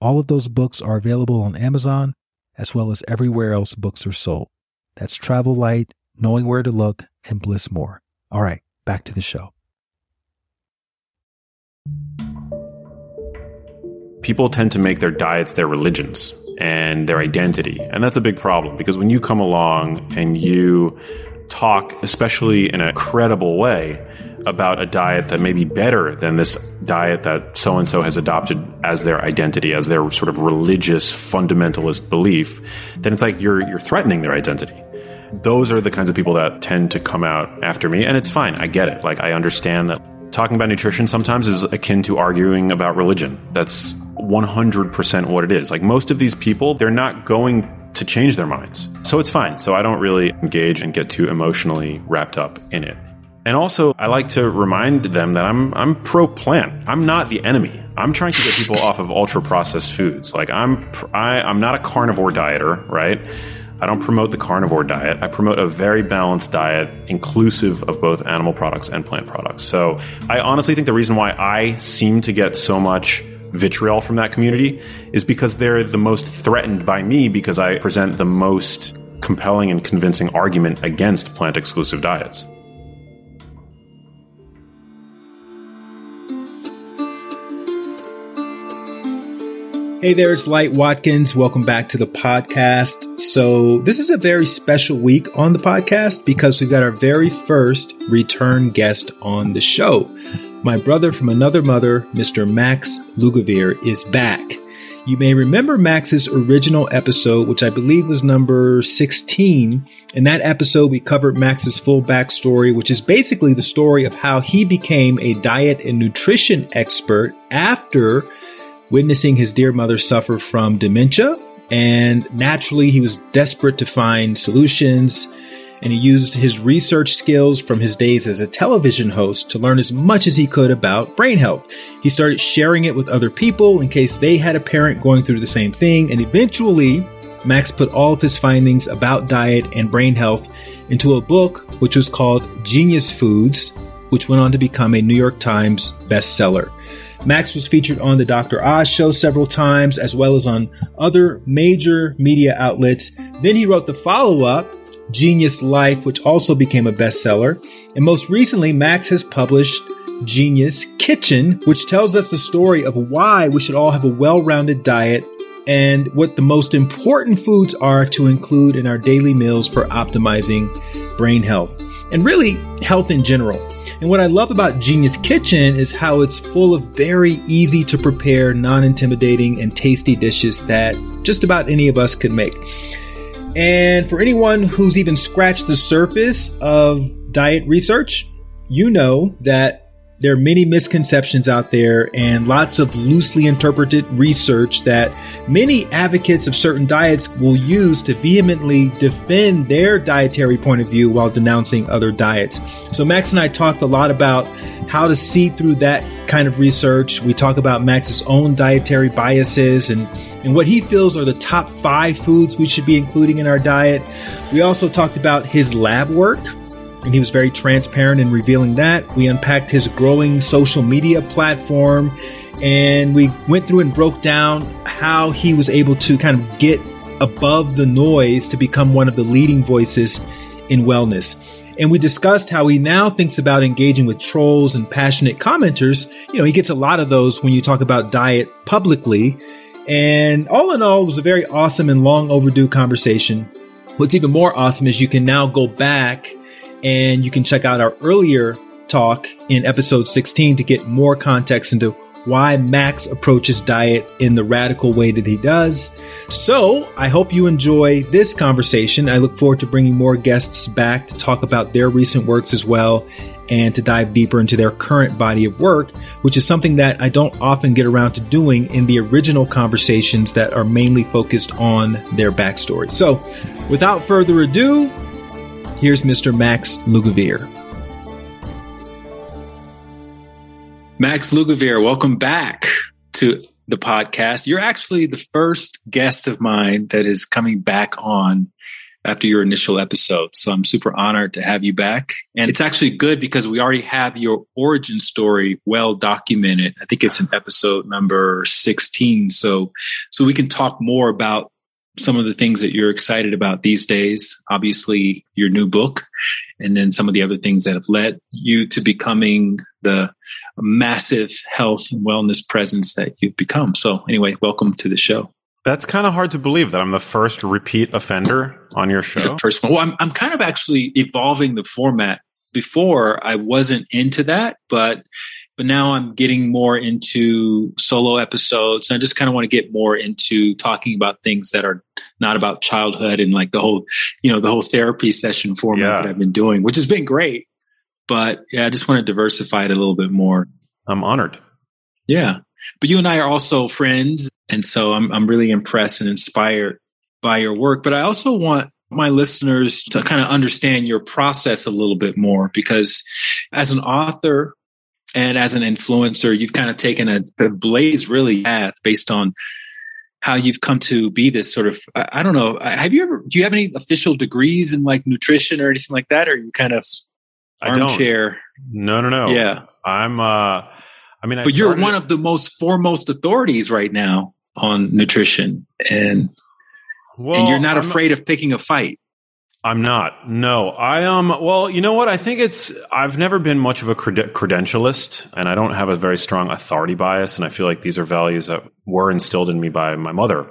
All of those books are available on Amazon as well as everywhere else books are sold. That's Travel Light, Knowing Where to Look, and Bliss More. All right, back to the show. People tend to make their diets their religions and their identity. And that's a big problem because when you come along and you talk, especially in a credible way, about a diet that may be better than this diet that so and so has adopted as their identity, as their sort of religious fundamentalist belief, then it's like you're you're threatening their identity. Those are the kinds of people that tend to come out after me, and it's fine. I get it. Like I understand that talking about nutrition sometimes is akin to arguing about religion. That's 100% what it is. Like most of these people, they're not going to change their minds. So it's fine. So I don't really engage and get too emotionally wrapped up in it. And also, I like to remind them that I'm I'm pro plant. I'm not the enemy. I'm trying to get people off of ultra processed foods. Like I'm I, I'm not a carnivore dieter, right? I don't promote the carnivore diet. I promote a very balanced diet, inclusive of both animal products and plant products. So I honestly think the reason why I seem to get so much vitriol from that community is because they're the most threatened by me because I present the most compelling and convincing argument against plant exclusive diets. Hey there, it's Light Watkins. Welcome back to the podcast. So, this is a very special week on the podcast because we've got our very first return guest on the show. My brother from another mother, Mr. Max Lugavere, is back. You may remember Max's original episode, which I believe was number 16. In that episode, we covered Max's full backstory, which is basically the story of how he became a diet and nutrition expert after witnessing his dear mother suffer from dementia. And naturally, he was desperate to find solutions. And he used his research skills from his days as a television host to learn as much as he could about brain health. He started sharing it with other people in case they had a parent going through the same thing. And eventually, Max put all of his findings about diet and brain health into a book, which was called Genius Foods, which went on to become a New York Times bestseller. Max was featured on the Dr. Oz show several times, as well as on other major media outlets. Then he wrote the follow up, Genius Life, which also became a bestseller. And most recently, Max has published Genius Kitchen, which tells us the story of why we should all have a well rounded diet and what the most important foods are to include in our daily meals for optimizing brain health and really health in general. And what I love about Genius Kitchen is how it's full of very easy to prepare, non intimidating, and tasty dishes that just about any of us could make. And for anyone who's even scratched the surface of diet research, you know that there are many misconceptions out there and lots of loosely interpreted research that many advocates of certain diets will use to vehemently defend their dietary point of view while denouncing other diets. So, Max and I talked a lot about how to see through that kind of research. We talk about Max's own dietary biases and, and what he feels are the top five foods we should be including in our diet. We also talked about his lab work and he was very transparent in revealing that. We unpacked his growing social media platform and we went through and broke down how he was able to kind of get above the noise to become one of the leading voices in wellness. And we discussed how he now thinks about engaging with trolls and passionate commenters. You know, he gets a lot of those when you talk about diet publicly. And all in all, it was a very awesome and long overdue conversation. What's even more awesome is you can now go back and you can check out our earlier talk in episode 16 to get more context into why Max approaches diet in the radical way that he does. So, I hope you enjoy this conversation. I look forward to bringing more guests back to talk about their recent works as well. and to dive deeper into their current body of work, which is something that I don't often get around to doing in the original conversations that are mainly focused on their backstory. So, without further ado, here's Mr. Max Lugavere. Max Lugavere, welcome back to the podcast. You're actually the first guest of mine that is coming back on after your initial episode. So I'm super honored to have you back. And it's actually good because we already have your origin story well documented. I think it's in episode number 16. So so we can talk more about some of the things that you're excited about these days. Obviously, your new book, and then some of the other things that have led you to becoming the massive health and wellness presence that you've become. So, anyway, welcome to the show. That's kind of hard to believe that I'm the first repeat offender on your show. The first one. Well, I'm, I'm kind of actually evolving the format. Before I wasn't into that, but but now I'm getting more into solo episodes. I just kind of want to get more into talking about things that are not about childhood and like the whole, you know, the whole therapy session format yeah. that I've been doing, which has been great. But yeah, I just want to diversify it a little bit more. I'm honored. Yeah. But you and I are also friends. And so I'm, I'm really impressed and inspired by your work. But I also want my listeners to kind of understand your process a little bit more because as an author and as an influencer, you've kind of taken a, a blaze really path based on how you've come to be this sort of I, I, don't know have you ever do you have any official degrees in like nutrition or anything like that? Or you kind of armchair? No no no. Yeah. I'm uh I mean, I but you're one of the most foremost authorities right now on nutrition, and well, and you're not I'm afraid of picking a fight. I'm not. No, I um. Well, you know what? I think it's. I've never been much of a cred- credentialist, and I don't have a very strong authority bias. And I feel like these are values that were instilled in me by my mother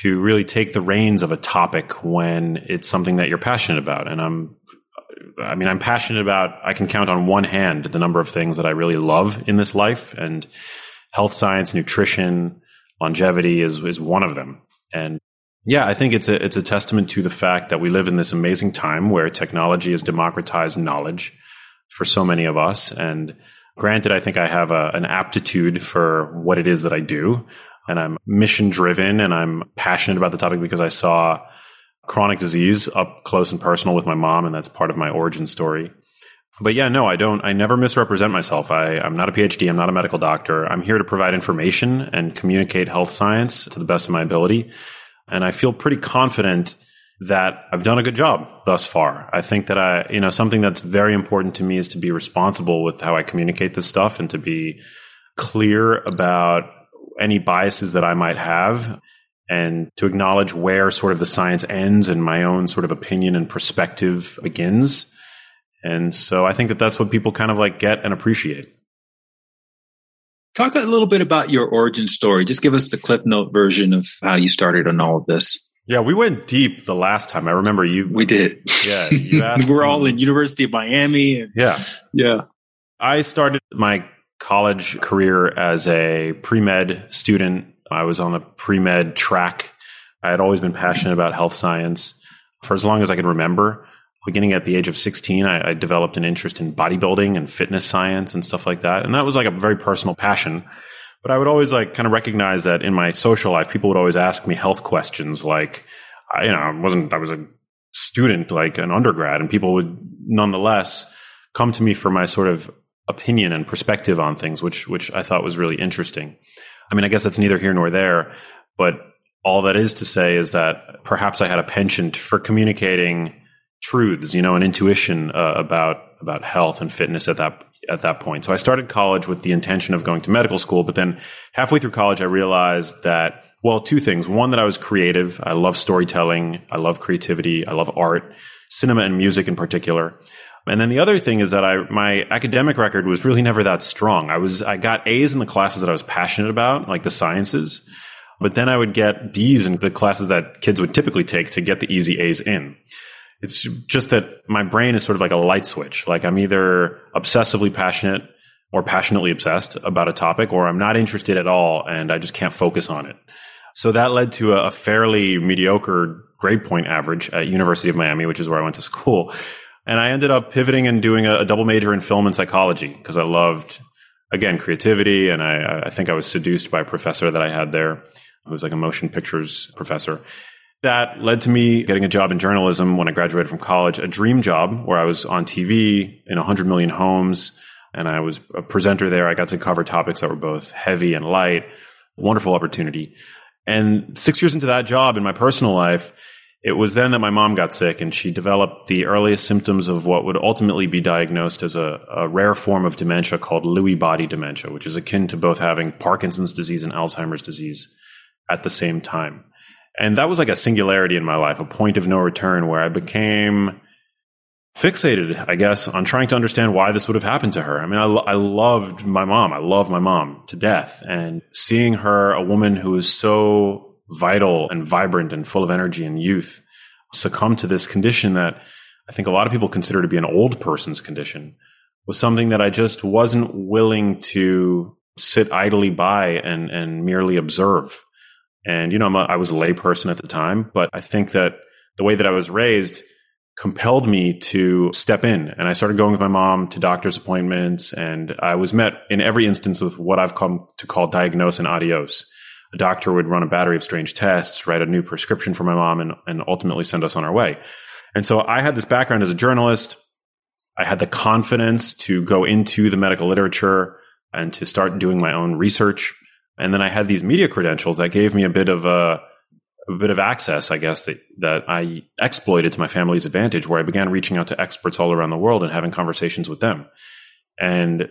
to really take the reins of a topic when it's something that you're passionate about. And I'm I mean, I'm passionate about, I can count on one hand the number of things that I really love in this life. And health science, nutrition, longevity is, is one of them. And yeah, I think it's a, it's a testament to the fact that we live in this amazing time where technology has democratized knowledge for so many of us. And granted, I think I have a, an aptitude for what it is that I do. And I'm mission driven and I'm passionate about the topic because I saw chronic disease up close and personal with my mom, and that's part of my origin story. But yeah, no, I don't. I never misrepresent myself. I, I'm not a PhD. I'm not a medical doctor. I'm here to provide information and communicate health science to the best of my ability. And I feel pretty confident that I've done a good job thus far. I think that I, you know, something that's very important to me is to be responsible with how I communicate this stuff and to be clear about any biases that I might have and to acknowledge where sort of the science ends and my own sort of opinion and perspective begins. And so I think that that's what people kind of like get and appreciate. Talk a little bit about your origin story. Just give us the clip note version of how you started on all of this. Yeah, we went deep the last time. I remember you. We did. Yeah, you asked. We're all in University of Miami. And, yeah, yeah. I started my college career as a pre med student I was on the pre med track. I had always been passionate about health science for as long as I can remember. Beginning at the age of 16, I, I, developed an interest in bodybuilding and fitness science and stuff like that. And that was like a very personal passion. But I would always like kind of recognize that in my social life, people would always ask me health questions like, I, you know, I wasn't, I was a student, like an undergrad, and people would nonetheless come to me for my sort of opinion and perspective on things, which, which I thought was really interesting. I mean, I guess that's neither here nor there, but all that is to say is that perhaps I had a penchant for communicating truths, you know, an intuition uh, about about health and fitness at that at that point. So I started college with the intention of going to medical school, but then halfway through college, I realized that well, two things. One, that I was creative. I love storytelling. I love creativity. I love art, cinema and music in particular. And then the other thing is that I my academic record was really never that strong. I was I got A's in the classes that I was passionate about, like the sciences, but then I would get D's in the classes that kids would typically take to get the easy A's in. It's just that my brain is sort of like a light switch. Like I'm either obsessively passionate or passionately obsessed about a topic, or I'm not interested at all and I just can't focus on it. So that led to a, fairly mediocre grade point average at University of Miami, which is where I went to school. And I ended up pivoting and doing a, a double major in film and psychology because I loved, again, creativity. And I, I think I was seduced by a professor that I had there who was like a motion pictures professor. That led to me getting a job in journalism when I graduated from college, a dream job where I was on TV in 100 million homes. And I was a presenter there. I got to cover topics that were both heavy and light. Wonderful opportunity. And six years into that job in my personal life, it was then that my mom got sick and she developed the earliest symptoms of what would ultimately be diagnosed as a, a, rare form of dementia called Lewy body dementia, which is akin to both having Parkinson's disease and Alzheimer's disease at the same time. And that was like a singularity in my life, a point of no return where I became fixated, I guess, on trying to understand why this would have happened to her. I mean, I, I loved my mom. I love my mom to death. And seeing her, a woman who is so vital and vibrant and full of energy and youth succumb to this condition that I think a lot of people consider to be an old person's condition was something that I just wasn't willing to sit idly by and, and merely observe. And, you know, a, i was a layperson at the time, but I think that the way that I was raised compelled me to step in. And I started going with my mom to doctor's appointments. And I was met in every instance with what I've come to call diagnose and adios a doctor would run a battery of strange tests, write a new prescription for my mom, and, and ultimately send us on our way. And so I had this background as a journalist. I had the confidence to go into the medical literature and to start doing my own research. And then I had these media credentials that gave me a bit of a, a bit of access, I guess, that, that I exploited to my family's advantage, where I began reaching out to experts all around the world and having conversations with them. And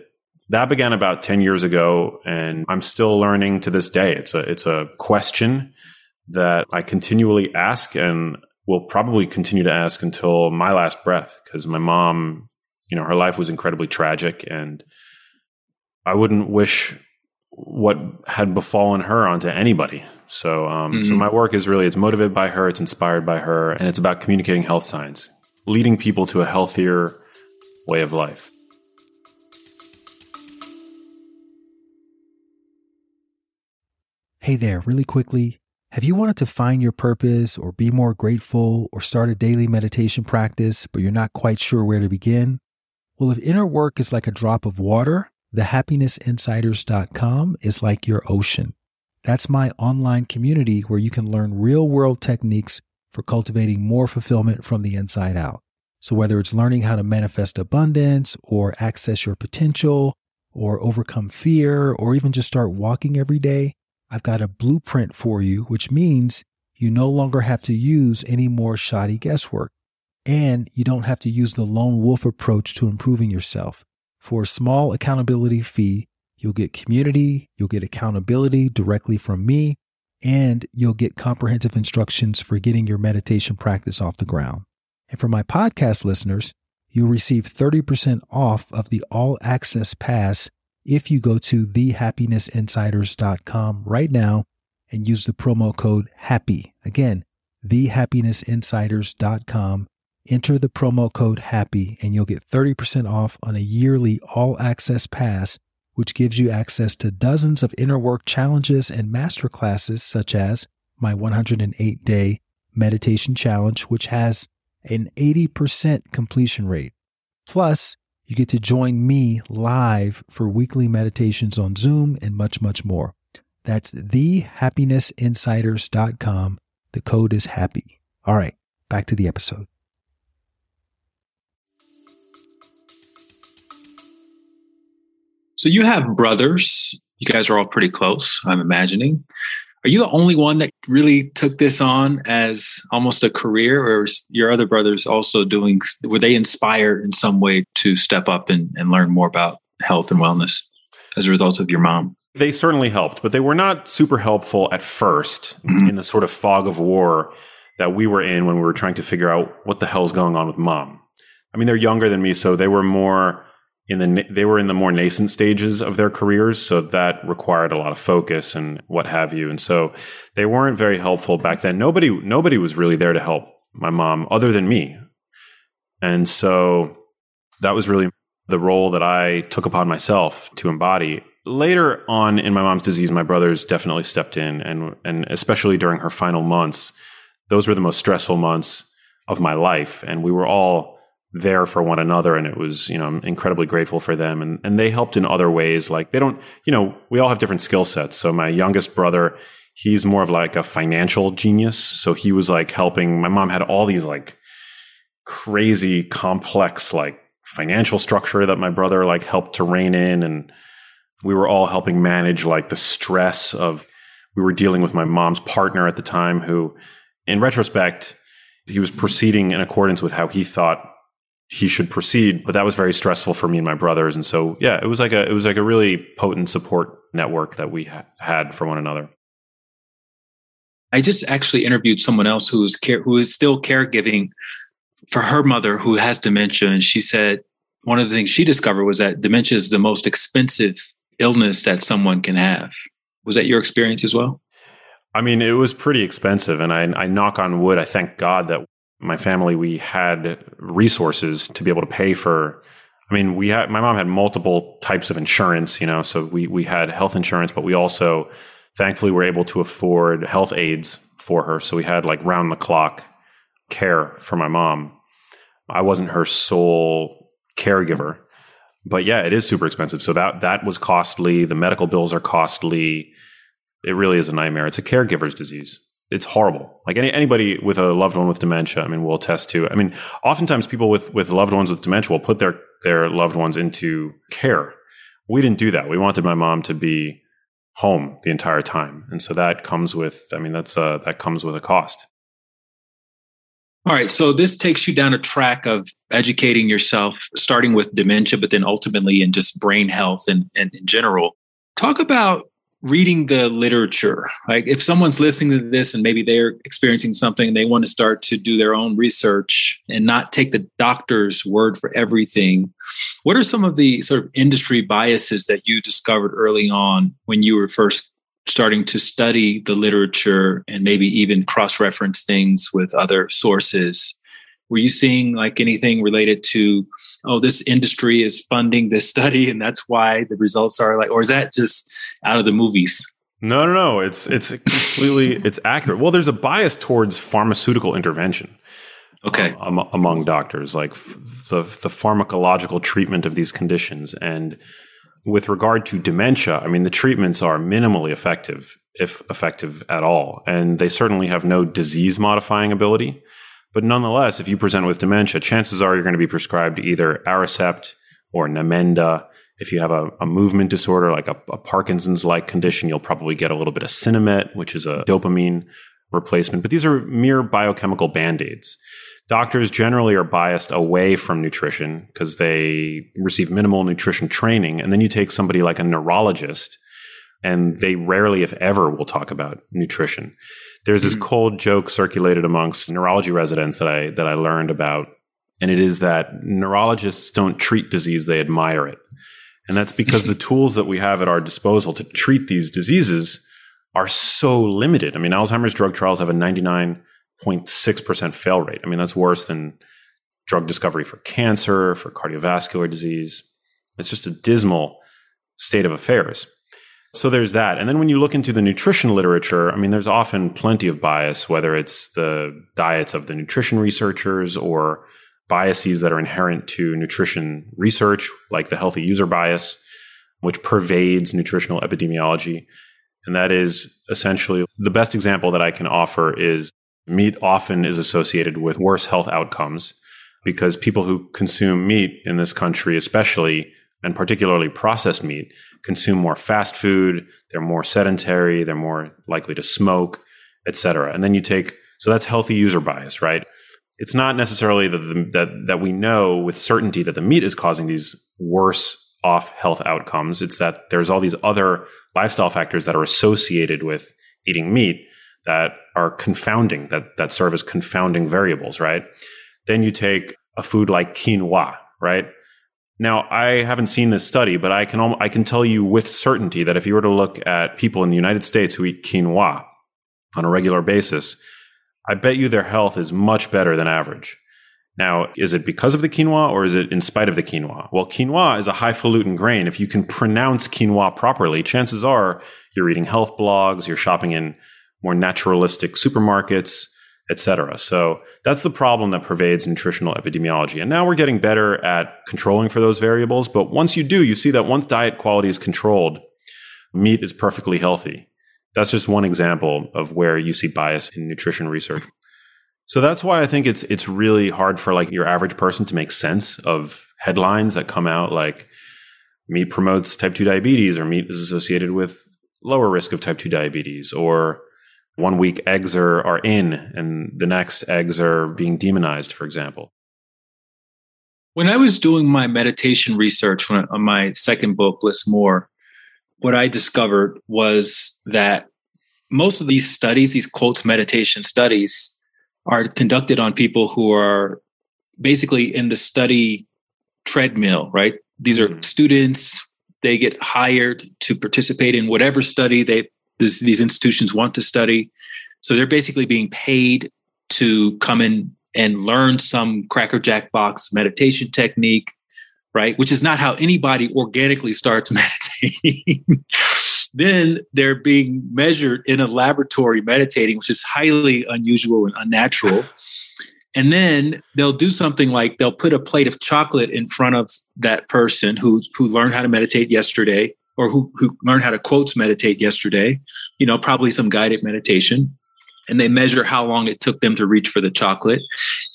that began about 10 years ago and I'm still learning to this day. It's a, it's a question that I continually ask and will probably continue to ask until my last breath because my mom, you know, her life was incredibly tragic and I wouldn't wish what had befallen her onto anybody. So, um, mm-hmm. so my work is really, it's motivated by her, it's inspired by her, and it's about communicating health science, leading people to a healthier way of life. Hey there, really quickly. Have you wanted to find your purpose or be more grateful or start a daily meditation practice, but you're not quite sure where to begin? Well, if inner work is like a drop of water, thehappinessinsiders.com is like your ocean. That's my online community where you can learn real world techniques for cultivating more fulfillment from the inside out. So, whether it's learning how to manifest abundance or access your potential or overcome fear or even just start walking every day, I've got a blueprint for you, which means you no longer have to use any more shoddy guesswork. And you don't have to use the lone wolf approach to improving yourself. For a small accountability fee, you'll get community, you'll get accountability directly from me, and you'll get comprehensive instructions for getting your meditation practice off the ground. And for my podcast listeners, you'll receive 30% off of the all access pass if you go to thehappinessinsiders.com right now and use the promo code HAPPY. Again, thehappinessinsiders.com. Enter the promo code HAPPY and you'll get 30% off on a yearly all access pass, which gives you access to dozens of inner work challenges and masterclasses, such as my 108 day meditation challenge, which has an 80% completion rate. Plus, you get to join me live for weekly meditations on Zoom and much, much more. That's thehappinessinsiders.com. The code is happy. All right, back to the episode. So you have brothers. You guys are all pretty close, I'm imagining. Are you the only one that really took this on as almost a career, or your other brothers also doing? Were they inspired in some way to step up and, and learn more about health and wellness as a result of your mom? They certainly helped, but they were not super helpful at 1st mm-hmm. in the sort of fog of war that we were in when we were trying to figure out what the hell's going on with mom. I mean, they're younger than me, so they were more in the they were in the more nascent stages of their careers, so that required a lot of focus and what have you. And so they weren't very helpful back then. Nobody nobody was really there to help my mom other than me. And so that was really the role that I took upon myself to embody. Later on in my mom's disease, my brothers definitely stepped in and and especially during her final months, those were the most stressful months of my life and we were all there for one another. And it was, you know, I'm incredibly grateful for them. And, and they helped in other ways. Like they don't, you know, we all have different skill sets. So my youngest brother, he's more of like a financial genius. So he was like helping. My mom had all these like crazy complex like financial structure that my brother like helped to rein in and we were all helping manage like the stress of we were dealing with my mom's partner at the time who in retrospect he was proceeding in accordance with how he thought he should proceed but that was very stressful for me and my brothers and so yeah it was like a it was like a really potent support network that we ha- had for one another I just actually interviewed someone else who is care, who is still caregiving for her mother who has dementia, and she said one of the things she discovered was that dementia is the most expensive illness that someone can have. Was that your experience as well? I mean, it was pretty expensive, and I, I knock on wood. I thank God that my family we had resources to be able to pay for. I mean, we had my mom had multiple types of insurance, you know, so we we had health insurance, but we also thankfully were able to afford health aides for her. So we had like round the clock care for my mom. I wasn't her sole caregiver. But yeah, it is super expensive. So that that was costly. The medical bills are costly. It really is a nightmare. It's a caregiver's disease. It's horrible. Like any, anybody with a loved one with dementia, I mean, will attest to. I mean, oftentimes people with with loved ones with dementia will put their their loved ones into care. We didn't do that. We wanted my mom to be home the entire time. And so that comes with, I mean, that's uh, that comes with a cost. All right. So this takes you down a track of educating yourself, starting with dementia, but then ultimately in just brain health and, and in general. Talk about reading the literature like if someone's listening to this and maybe they're experiencing something and they want to start to do their own research and not take the doctor's word for everything what are some of the sort of industry biases that you discovered early on when you were first starting to study the literature and maybe even cross-reference things with other sources? Were you seeing like anything related to oh this industry is funding this study and that's why the results are like or is that just out of the movies. No no no. It's it's completely it's accurate. Well there's a bias towards pharmaceutical intervention okay. um, among doctors like f- the the pharmacological treatment of these conditions. And with regard to dementia i mean the treatments are minimally effective if effective at all. And they certainly have no disease modifying ability. But nonetheless, if you present with dementia, chances are you're going to be prescribed either Aricept or Namenda. If you have a, a movement disorder like a, a Parkinson's like condition, you'll probably get a little bit of Sinemet, which is a dopamine replacement. But these are mere biochemical band aids. Doctors generally are biased away from nutrition because they receive minimal nutrition training. And then you take somebody like a neurologist, and they rarely, if ever, will talk about nutrition. There's this mm-hmm. cold joke circulated amongst neurology residents that I that I learned about, and it is that neurologists don't treat disease; they admire it, and that's because the tools that we have at our disposal to treat these diseases are so limited. I mean, Alzheimer's drug trials have a 99.6% fail rate. I mean, that's worse than drug discovery for cancer, for cardiovascular disease. It's just a dismal state of affairs. So there's that. And then when you look into the nutrition literature, I mean, there's often plenty of bias, whether it's the diets of the nutrition researchers or biases that are inherent to nutrition research, like the healthy user bias, which pervades nutritional epidemiology. And that is essentially the best example that I can offer is meat often is associated with worse health outcomes because people who consume meat in this country, especially, and particularly processed meat, consume more fast food, they're more sedentary, they're more likely to smoke, etc. And then you take so that's healthy user bias, right? It's not necessarily that, the, that that we know with certainty that the meat is causing these worse off health outcomes. It's that there's all these other lifestyle factors that are associated with eating meat that are confounding that that serve as confounding variables, right? Then you take a food like quinoa, right? Now, I haven't seen this study, but I can I can tell you with certainty that if you were to look at people in the United States who eat quinoa on a regular basis, I bet you their health is much better than average. Now, is it because of the quinoa or is it in spite of the quinoa? Well, quinoa is a highfalutin grain. If you can pronounce quinoa properly, chances are you're reading health blogs, you're shopping in more naturalistic supermarkets, etc. So that's the problem that pervades nutritional epidemiology. And now we're getting better at controlling for those variables. But once you do, you see that once diet quality is controlled, meat is perfectly healthy. That's just one example of where you see bias in nutrition research. So that's why I think it's it's really hard for like your average person to make sense of headlines that come out like meat promotes type 2 diabetes or meat is associated with lower risk of type 2 diabetes or one week eggs are, are in and the next eggs are being demonized, for example. When I was doing my meditation research on uh, my second book, Bliss More, what I discovered was that most of these studies, these quotes meditation studies, are conducted on people who are basically in the study treadmill, right? These are mm-hmm. students, they get hired to participate in whatever study they this, these institutions want to study. So they're basically being paid to come in and learn some crackerjack box meditation technique, right? Which is not how anybody organically starts meditating. then they're being measured in a laboratory meditating, which is highly unusual and unnatural. and then they'll do something like they'll put a plate of chocolate in front of that person who who learned how to meditate yesterday or who, who learned how to quotes meditate yesterday, you know, probably some guided meditation. And they measure how long it took them to reach for the chocolate.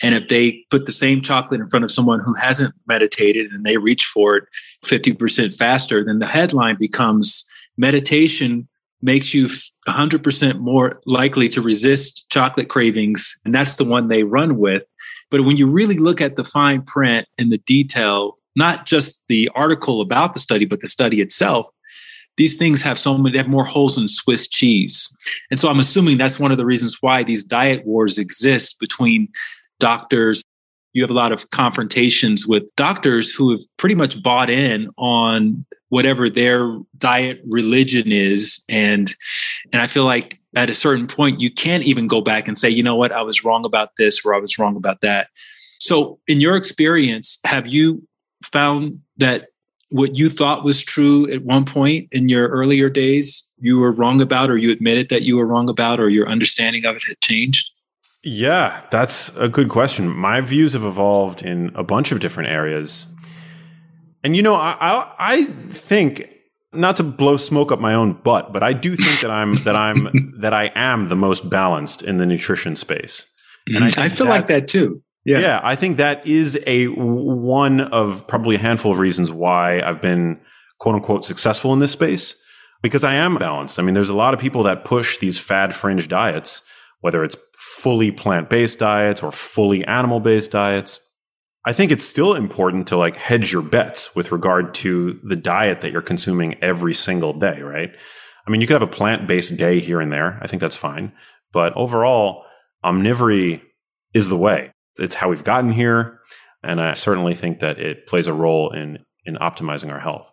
And if they put the same chocolate in front of someone who hasn't meditated and they reach for it 50% faster, then the headline becomes meditation makes you 100% more likely to resist chocolate cravings. And that's the one they run with. But when you really look at the fine print and the detail not just the article about the study, but the study itself, these things have so many, they have more holes than Swiss cheese. And so I'm assuming that's one of the reasons why these diet wars exist between doctors. You have a lot of confrontations with doctors who have pretty much bought in on whatever their diet religion is. And and I feel like at a certain point you can't even go back and say, you know what, I was wrong about this or I was wrong about that. So in your experience, have you found that what you thought was true at one point in your earlier days, you were wrong about, or you admitted that you were wrong about, or your understanding of it had changed? Yeah, that's a good question. My views have evolved in a bunch of different areas. And, you know, I, I, I think not to blow smoke up my own butt, but I do think that I'm that I'm that I am the most balanced in the nutrition space. And I, mm-hmm. I feel like that too. Yeah. yeah, I think that is a one of probably a handful of reasons why I've been quote unquote successful in this space because I am balanced. I mean, there's a lot of people that push these fad fringe diets, whether it's fully plant based diets or fully animal based diets. I think it's still important to like hedge your bets with regard to the diet that you're consuming every single day, right? I mean, you could have a plant based day here and there. I think that's fine. But overall, omnivory is the way it's how we've gotten here. And I certainly think that it plays a role in, in optimizing our health.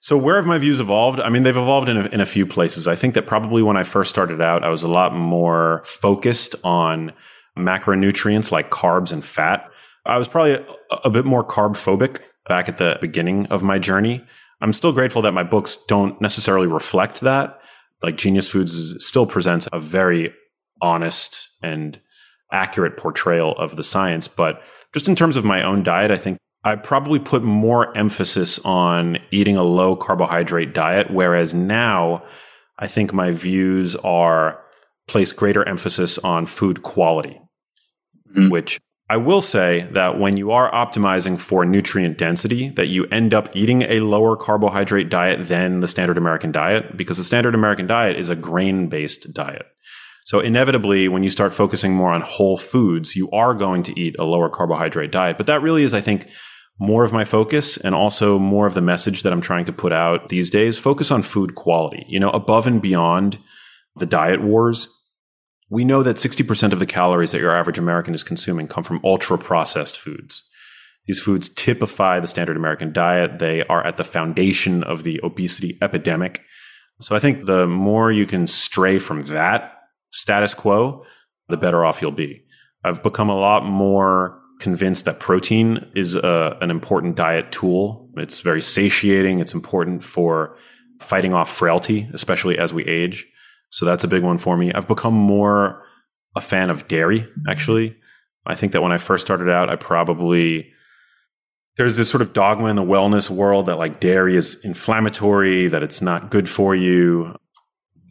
So where have my views evolved? I mean, they've evolved in a, in a few places. I think that probably when I first started out, I was a lot more focused on macronutrients like carbs and fat. I was probably a, a bit more carb phobic back at the beginning of my journey. I'm still grateful that my books don't necessarily reflect that. Like Genius Foods is, still presents a very honest and accurate portrayal of the science. But just in terms of my own diet, I think I probably put more emphasis on eating a low carbohydrate diet, whereas now I think my views are place greater emphasis on food quality, mm-hmm. which I will say that when you are optimizing for nutrient density, that you end up eating a lower carbohydrate diet than the standard American diet, because the standard American diet is a grain based diet. So inevitably, when you start focusing more on whole foods, you are going to eat a lower carbohydrate diet. But that really is, I think, more of my focus and also more of the message that I'm trying to put out these days. Focus on food quality, you know, above and beyond the diet wars. We know that 60% of the calories that your average American is consuming come from ultra processed foods. These foods typify the standard American diet. They are at the foundation of the obesity epidemic. So I think the more you can stray from that status quo, the better off you'll be. I've become a lot more convinced that protein is a, an important diet tool. It's very satiating. It's important for fighting off frailty, especially as we age. So that's a big one for me. I've become more a fan of dairy, actually. I think that when I first started out, I probably there's this sort of dogma in the wellness world that like dairy is inflammatory, that it's not good for you.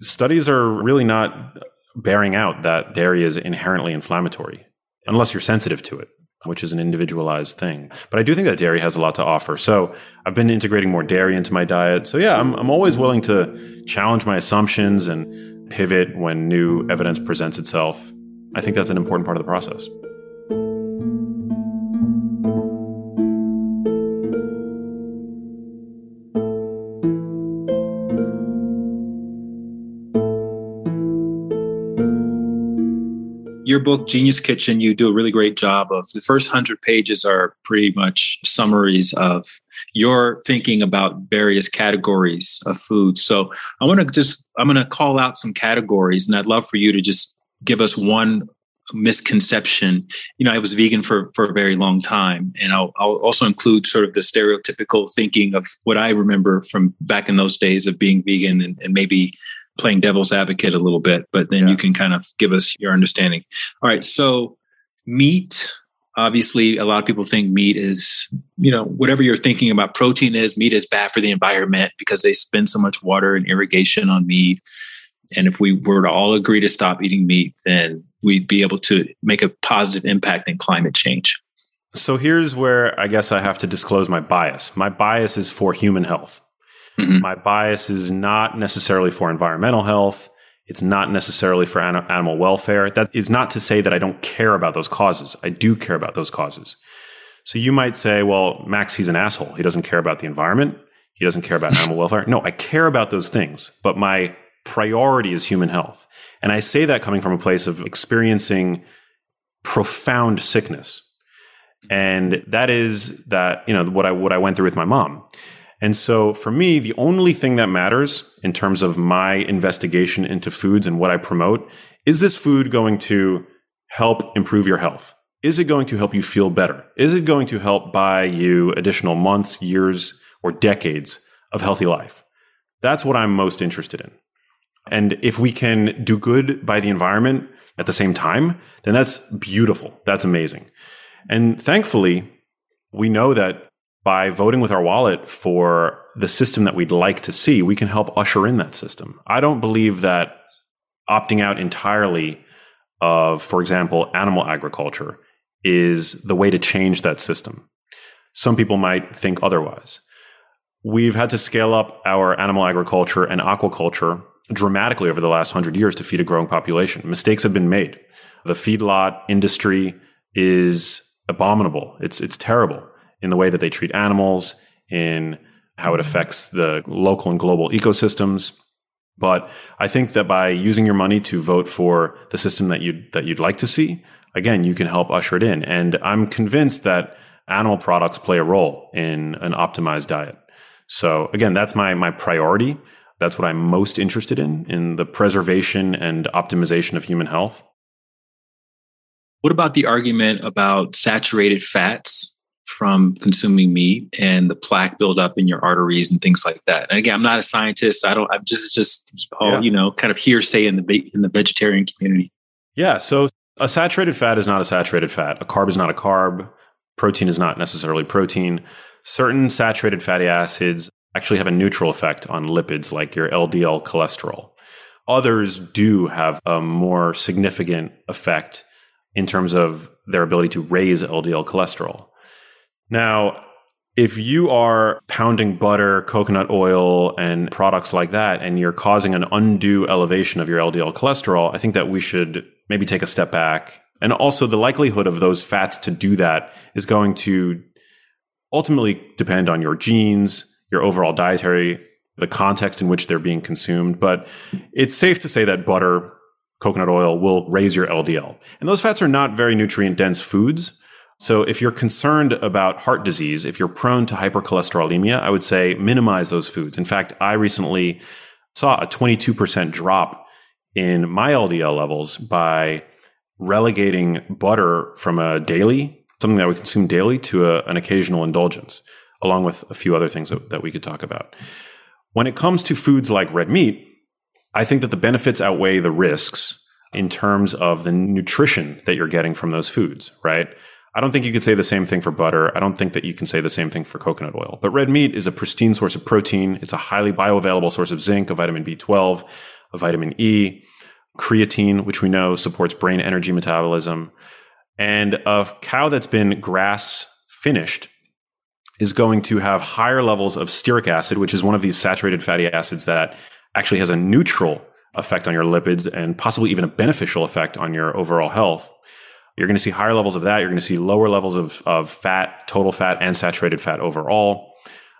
Studies are really not bearing out that dairy is inherently inflammatory unless you're sensitive to it, which is an individualized thing. But I do think that dairy has a lot to offer. So I've been integrating more dairy into my diet. So yeah, I'm, I'm always willing to challenge my assumptions and pivot when new evidence presents itself. I think that's an important part of the process. Your book genius kitchen you do a really great job of the first 100 pages are pretty much summaries of your thinking about various categories of food. So i want to just i'm going to call out some categories and i'd love for you to just give us one misconception. You know i was vegan for for a very long time and I'll, I'll also include sort of the stereotypical thinking of what i remember from back in those days of being vegan and, and maybe playing devil's advocate a little bit, but then yeah. you can kind of give us your understanding. All right. So, meat, obviously, a lot of people think meat is, you know, whatever you're thinking about protein is, meat is bad for the environment because they spend so much water and irrigation on meat. And if we were to all agree to stop eating meat, then we'd be able to make a positive impact in climate change. So here's where I guess I have to disclose my bias. My bias is for human health. Mm-hmm. My bias is not necessarily for environmental health. It's not necessarily for animal welfare. That is not to say that I don't care about those causes. I do care about those causes. So you might say, well, Max, he's an asshole. He doesn't care about the environment. He doesn't care about animal welfare. No, I care about those things, but my priority is human health. And I say that coming from a place of experiencing profound sickness. And that is that, you know, what I, what I went through with my mom. And so for me, the only thing that matters in terms of my investigation into foods and what I promote is this food going to help improve your health? Is it going to help you feel better? Is it going to help buy you additional months, years, or decades of healthy life? That's what I'm most interested in. And if we can do good by the environment at the same time, then that's beautiful. That's amazing. And thankfully, we know that by voting with our wallet for the system that we'd like to see, we can help usher in that system. I don't believe that opting out entirely of, for example, animal agriculture is the way to change that system. Some people might think otherwise. We've had to scale up our animal agriculture and aquaculture dramatically over the last hundred years to feed a growing population. Mistakes have been made. The feedlot industry is abominable. It's, it's terrible in the way that they treat animals, in how it affects the local and global ecosystems. But I think that by using your money to vote for the system that you that you'd like to see, again, you can help usher it in. And I'm convinced that animal products play a role in an optimized diet. So again, that's my my priority. That's what I'm most interested in in the preservation and optimization of human health. What about the argument about saturated fats from consuming meat and the plaque buildup in your arteries and things like that. And again, I'm not a scientist. I don't. I'm just just all yeah. you know, kind of hearsay in the in the vegetarian community. Yeah. So a saturated fat is not a saturated fat. A carb is not a carb. Protein is not necessarily protein. Certain saturated fatty acids actually have a neutral effect on lipids, like your LDL cholesterol. Others do have a more significant effect in terms of their ability to raise LDL cholesterol. Now, if you are pounding butter, coconut oil, and products like that, and you're causing an undue elevation of your LDL cholesterol, I think that we should maybe take a step back. And also, the likelihood of those fats to do that is going to ultimately depend on your genes, your overall dietary, the context in which they're being consumed. But it's safe to say that butter, coconut oil will raise your LDL. And those fats are not very nutrient dense foods. So if you're concerned about heart disease, if you're prone to hypercholesterolemia, I would say minimize those foods. In fact, I recently saw a 22% drop in my LDL levels by relegating butter from a daily, something that we consume daily, to a, an occasional indulgence, along with a few other things that, that we could talk about. When it comes to foods like red meat, I think that the benefits outweigh the risks in terms of the nutrition that you're getting from those foods, right? I don't think you could say the same thing for butter. I don't think that you can say the same thing for coconut oil. But red meat is a pristine source of protein. It's a highly bioavailable source of zinc, of vitamin B12, of vitamin E, creatine, which we know supports brain energy metabolism. And a cow that's been grass finished is going to have higher levels of stearic acid, which is one of these saturated fatty acids that actually has a neutral effect on your lipids and possibly even a beneficial effect on your overall health. You're going to see higher levels of that. You're going to see lower levels of, of fat, total fat, and saturated fat overall.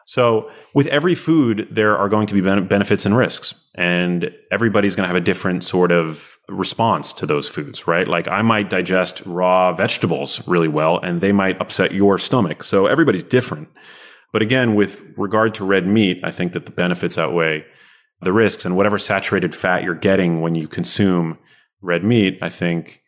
So, with every food, there are going to be benefits and risks, and everybody's going to have a different sort of response to those foods, right? Like, I might digest raw vegetables really well, and they might upset your stomach. So, everybody's different. But again, with regard to red meat, I think that the benefits outweigh the risks, and whatever saturated fat you're getting when you consume red meat, I think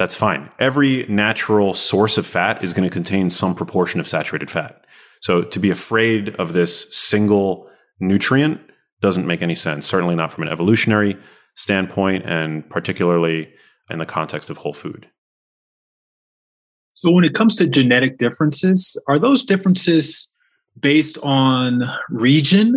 that's fine. Every natural source of fat is going to contain some proportion of saturated fat. So to be afraid of this single nutrient doesn't make any sense, certainly not from an evolutionary standpoint, and particularly in the context of whole food. So, when it comes to genetic differences, are those differences based on region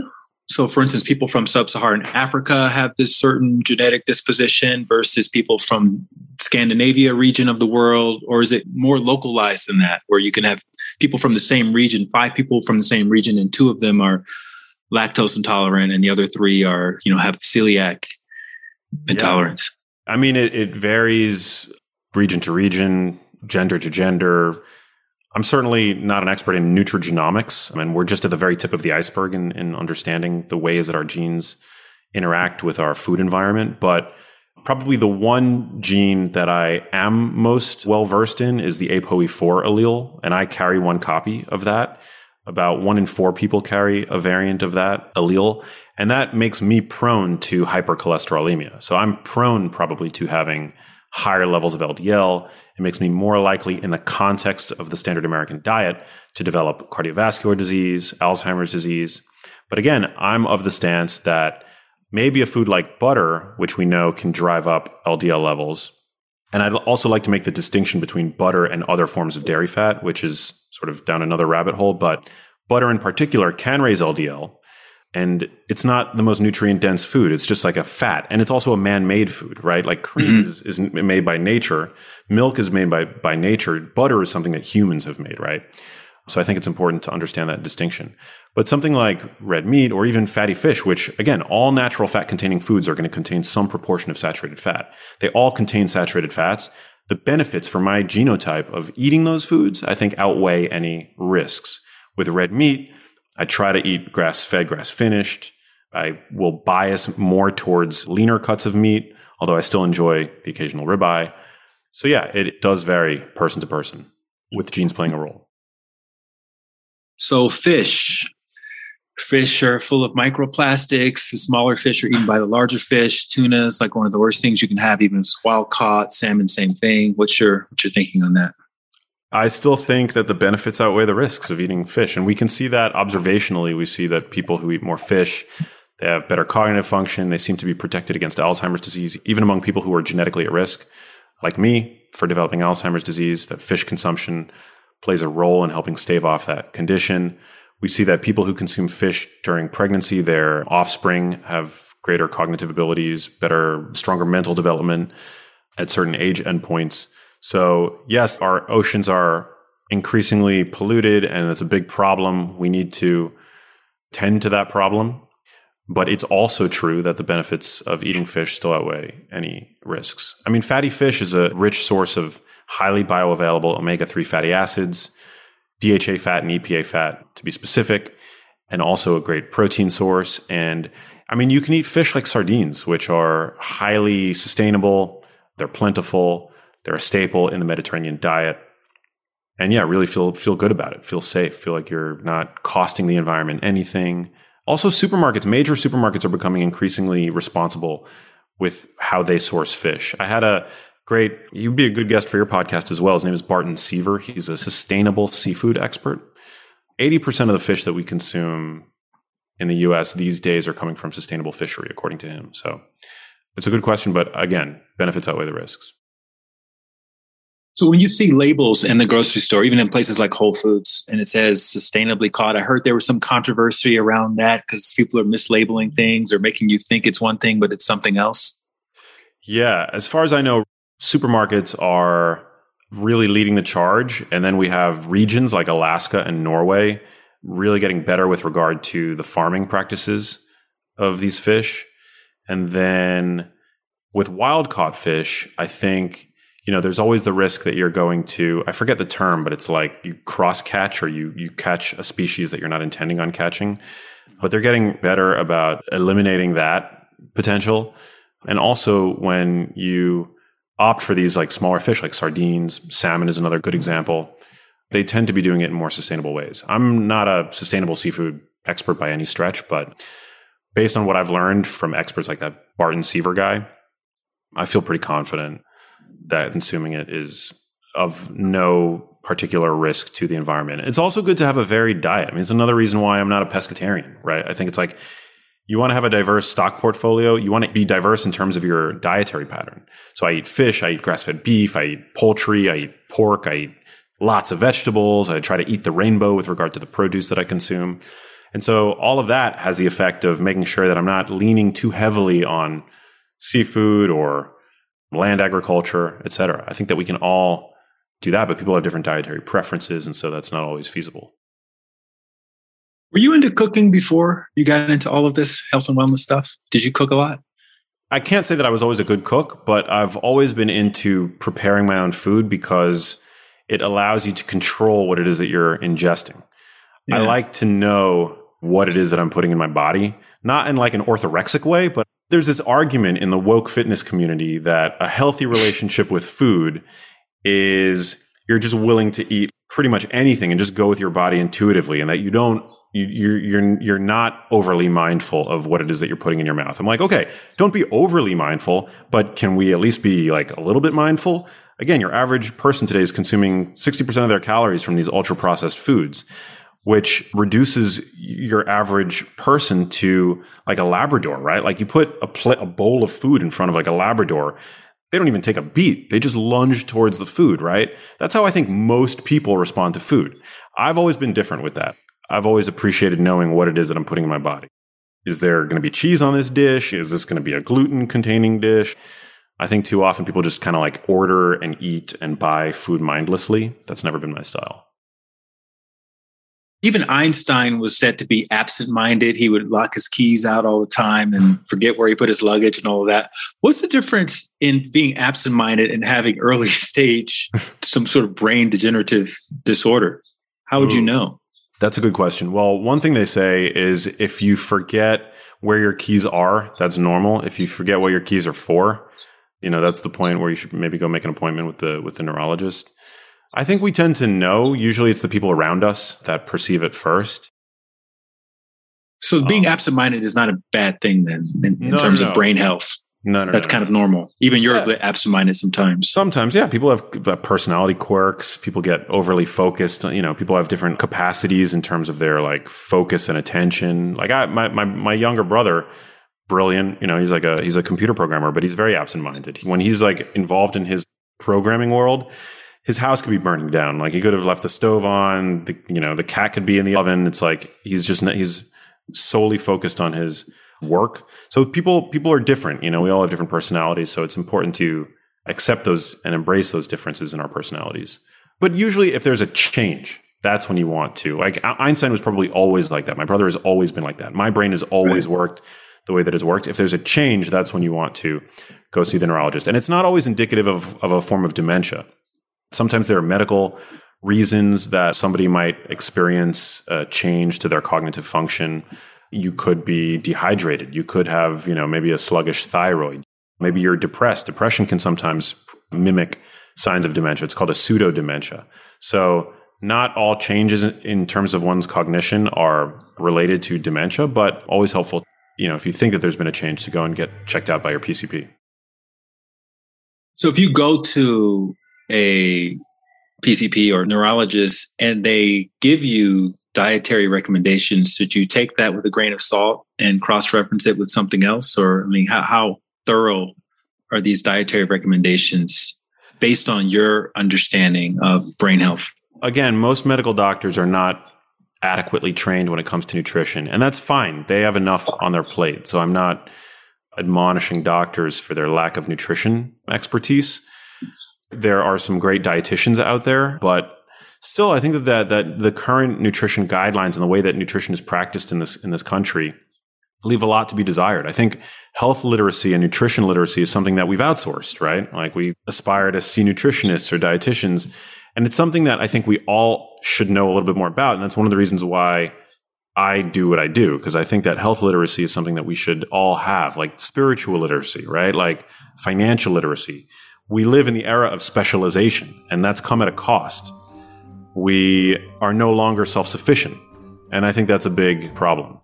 so, for instance, people from sub Saharan Africa have this certain genetic disposition versus people from Scandinavia region of the world? Or is it more localized than that, where you can have people from the same region, five people from the same region, and two of them are lactose intolerant and the other three are, you know, have celiac intolerance? Yeah. I mean, it, it varies region to region, gender to gender I'm certainly not an expert in nutrigenomics. I mean, we're just at the very tip of the iceberg in, in understanding the ways that our genes interact with our food environment. But probably the one gene that I am most well versed in is the ApoE4 allele, and I carry one copy of that. About one in four people carry a variant of that allele, and that makes me prone to hypercholesterolemia. So I'm prone probably to having higher levels of LDL. It makes me more likely, in the context of the standard American diet, to develop cardiovascular disease, Alzheimer's disease. But again, I'm of the stance that maybe a food like butter, which we know can drive up LDL levels. And I'd also like to make the distinction between butter and other forms of dairy fat, which is sort of down another rabbit hole. But butter in particular can raise LDL and it's not the most nutrient dense food. It's just like a fat, and it's also a man made food, right? Like cream mm-hmm. is, is made by nature, milk is made by by nature, butter is something that humans have made, right? So I think it's important to understand that distinction. But something like red meat or even fatty fish, which again, all natural fat containing foods are going to contain some proportion of saturated fat. They all contain saturated fats. The benefits for my genotype of eating those foods, I think outweigh any risks. With red meat, I try to eat grass fed, grass finished. I will bias more towards leaner cuts of meat, although I still enjoy the occasional ribeye. So, yeah, it does vary person to person with genes playing a role. So, fish. Fish are full of microplastics. The smaller fish are eaten by the larger fish. Tuna is like one of the worst things you can have, even wild caught. Salmon, same thing. What's your what's your thinking on that? I still think that the benefits outweigh the risks of eating fish. And we can see that observationally. We see that people who eat more fish, they have better cognitive function. They seem to be protected against Alzheimer's disease, even among people who are genetically at risk, like me, for developing Alzheimer's disease, that fish consumption plays a role in helping stave off that condition. We see that people who consume fish during pregnancy, their offspring have greater cognitive abilities, better, stronger mental development at certain age endpoints. So, yes, our oceans are increasingly polluted and it's a big problem. We need to tend to that problem. But it's also true that the benefits of eating fish still outweigh any risks. I mean, fatty fish is a rich source of highly bioavailable omega 3 fatty acids, DHA fat and EPA fat to be specific, and also a great protein source. And I mean, you can eat fish like sardines, which are highly sustainable, they're plentiful, they're a staple in the Mediterranean diet. And yeah, really feel feel good about it. Feel safe. Feel like you're not costing the environment anything. Also, supermarkets, major supermarkets are becoming increasingly responsible with how they source fish. I had a great, you'd be a good guest for your podcast as well. His name is Barton Seaver. He's a sustainable seafood expert. 80% of the fish that we consume in the US these days are coming from sustainable fishery, according to him. So it's a good question, but again, benefits outweigh the risks. So when you see labels in the grocery store, even in places like Whole Foods, and it says sustainably caught, I heard there was some controversy around that because people are mislabeling things or making you think it's one thing, but it's something else. Yeah. As far as I know, supermarkets are really leading the charge. And then we have regions like Alaska and Norway really getting better with regard to the farming practices of these fish. And then with wild caught fish, I think you know, there's always the risk that you're going to, I forget the term, but it's like you cross catch or you, you catch a species that you're not intending on catching. But they're getting better about eliminating that potential. And also when you opt for these like smaller fish, like sardines, salmon is another good mm-hmm. example, they tend to be doing it in more sustainable ways. I'm not a sustainable seafood expert by any stretch, but based on what I've learned from experts like that Barton Seaver guy, I feel pretty confident that consuming it is of no particular risk to the environment. It's also good to have a varied diet. I mean, it's another reason why I'm not a pescatarian, right? I think it's like you want to have a diverse stock portfolio. You want to be diverse in terms of your dietary pattern. So I eat fish, I eat grass fed beef, I eat poultry, I eat pork, I eat lots of vegetables. I try to eat the rainbow with regard to the produce that I consume. And so all of that has the effect of making sure that I'm not leaning too heavily on seafood or land agriculture, et cetera. I think that we can all do that, but people have different dietary preferences, and so that's not always feasible. Were you into cooking before you got into all of this health and wellness stuff? Did you cook a lot? I can't say that I was always a good cook, but I've always been into preparing my own food because it allows you to control what it is that you're ingesting. Yeah. I like to know what it is that I'm putting in my body, not in like an orthorexic way, but there's this argument in the woke fitness community that a healthy relationship with food is you're just willing to eat pretty much anything and just go with your body intuitively and that you don't you're you're you're not overly mindful of what it is that you're putting in your mouth. I'm like, okay, don't be overly mindful, but can we at least be like a little bit mindful? Again, your average person today is consuming 60% of their calories from these ultra processed foods which reduces your average person to like a Labrador, right? Like you put a, pl- a bowl of food in front of like a Labrador, they don't even take a beat. They just lunge towards the food, right? That's how I think most people respond to food. I've always been different with that. I've always appreciated knowing what it is that I'm putting in my body. Is there going to be cheese on this dish? Is this going to be a gluten containing dish? I think too often people just kind of like order and eat and buy food mindlessly. That's never been my style even Einstein was said to be absent minded. He would lock his keys out all the time and forget where he put his luggage and all of that. What's the difference in being absent minded and having early stage, some sort of brain degenerative disorder? How would Ooh, you know? That's a good question. Well, one thing they say is if you forget where your keys are, that's normal. If you forget what your keys are for, you know, that's the point where you should maybe go make an appointment with the with the neurologist. I think we tend to know. Usually it's the people around us that perceive it first. So being um, absent-minded is not a bad thing then in, in no, terms no. of brain health. No, no, that's no, kind of normal. Even you're yeah. absent-minded sometimes. Sometimes, yeah. People have uh, personality quirks. People get overly focused. You know, people have different capacities in terms of their like focus and attention. Like I, my my my younger brother, brilliant. You know, he's like a he's a computer programmer, but he's very absent-minded. When he's like involved in his programming world, his house could be burning down. Like he could have left the stove on. The, you know, the cat could be in the oven. It's like he's just he's solely focused on his work. So people people are different. You know, we all have different personalities. So it's important to accept those and embrace those differences in our personalities. But usually, if there's a change, that's when you want to. Like Einstein was probably always like that. My brother has always been like that. My brain has always right. worked the way that it's worked. If there's a change, that's when you want to go see the neurologist. And it's not always indicative of, of a form of dementia. Sometimes there are medical reasons that somebody might experience a change to their cognitive function. You could be dehydrated. You could have, you know, maybe a sluggish thyroid. Maybe you're depressed. Depression can sometimes mimic signs of dementia. It's called a pseudo dementia. So, not all changes in terms of one's cognition are related to dementia, but always helpful, you know, if you think that there's been a change to go and get checked out by your PCP. So if you go to a PCP or neurologist and they give you dietary recommendations, should you take that with a grain of salt and cross reference it with something else? Or, I mean, how, how, thorough are these dietary recommendations based on your understanding of brain health? Again, most medical doctors are not adequately trained when it comes to nutrition, and that's fine. They have enough on their plate. So I'm not admonishing doctors for their lack of nutrition expertise. There are some great dietitians out there, but still, I think that, that that the current nutrition guidelines and the way that nutrition is practiced in this in this country leave a lot to be desired. I think health literacy and nutrition literacy is something that we've outsourced, right? Like we aspire to see nutritionists or dietitians. And it's something that I think we all should know a little bit more about. And that's one of the reasons why I do what I do, because I think that health literacy is something that we should all have, like spiritual literacy, right? Like financial literacy. We live in the era of specialization, and that's come at a cost. We are no longer self sufficient. And I think that's a big problem.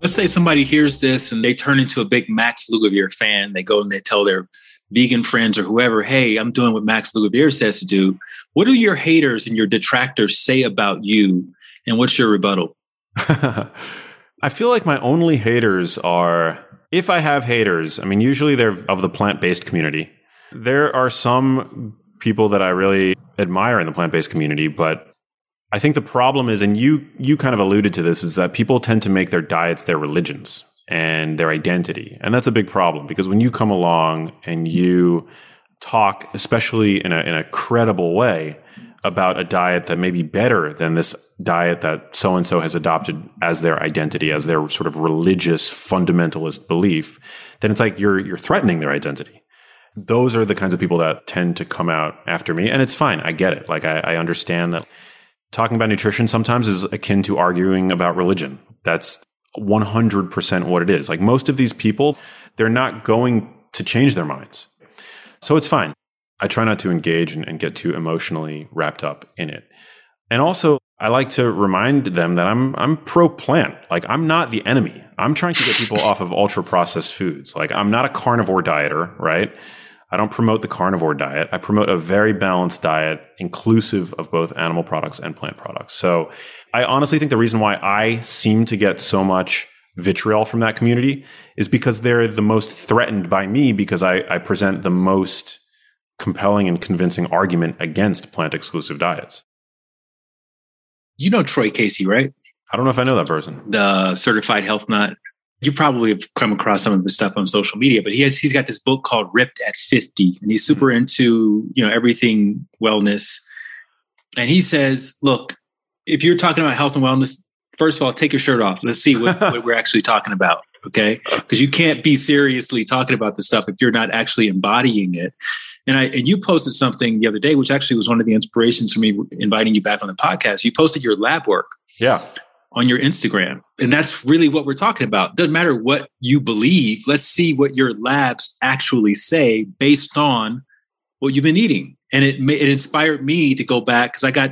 Let's say somebody hears this and they turn into a big Max Lugavere fan. They go and they tell their vegan friends or whoever, hey, I'm doing what Max Lugavere says to do. What do your haters and your detractors say about you? And what's your rebuttal? I feel like my only haters are, if I have haters, I mean, usually they're of the plant based community. There are some people that I really admire in the plant based community, but I think the problem is, and you you kind of alluded to this, is that people tend to make their diets their religions and their identity, and that's a big problem because when you come along and you talk, especially in a in a credible way, about a diet that may be better than this diet that so and so has adopted as their identity, as their sort of religious fundamentalist belief, then it's like you're you're threatening their identity. Those are the kinds of people that tend to come out after me, and it's fine. I get it. Like I, I understand that talking about nutrition sometimes is akin to arguing about religion. That's 100% what it is. Like most of these people, they're not going to change their minds. So it's fine. I try not to engage and, and get too emotionally wrapped up in it. And also, I like to remind them that I'm I'm pro plant. Like I'm not the enemy. I'm trying to get people off of ultra processed foods. Like I'm not a carnivore dieter, right? I don't promote the carnivore diet. I promote a very balanced diet, inclusive of both animal products and plant products. So I honestly think the reason why I seem to get so much vitriol from that community is because they're the most threatened by me because I, I present the most compelling and convincing argument against plant exclusive diets. You know Troy Casey, right? I don't know if I know that person. The certified health nut you probably have come across some of his stuff on social media, but he has he's got this book called Ripped at 50, and he's super hmm. into you know everything wellness. And he says, look, if you're talking about health and wellness, first of all, take your shirt off. Let's see what, what we're actually talking about. Okay. Because you can't be seriously talking about this stuff if you're not actually embodying it. And I and you posted something the other day, which actually was one of the inspirations for me inviting you back on the podcast. You posted your lab work. Yeah on your Instagram. And that's really what we're talking about. Doesn't matter what you believe. Let's see what your labs actually say based on what you've been eating. And it it inspired me to go back because I got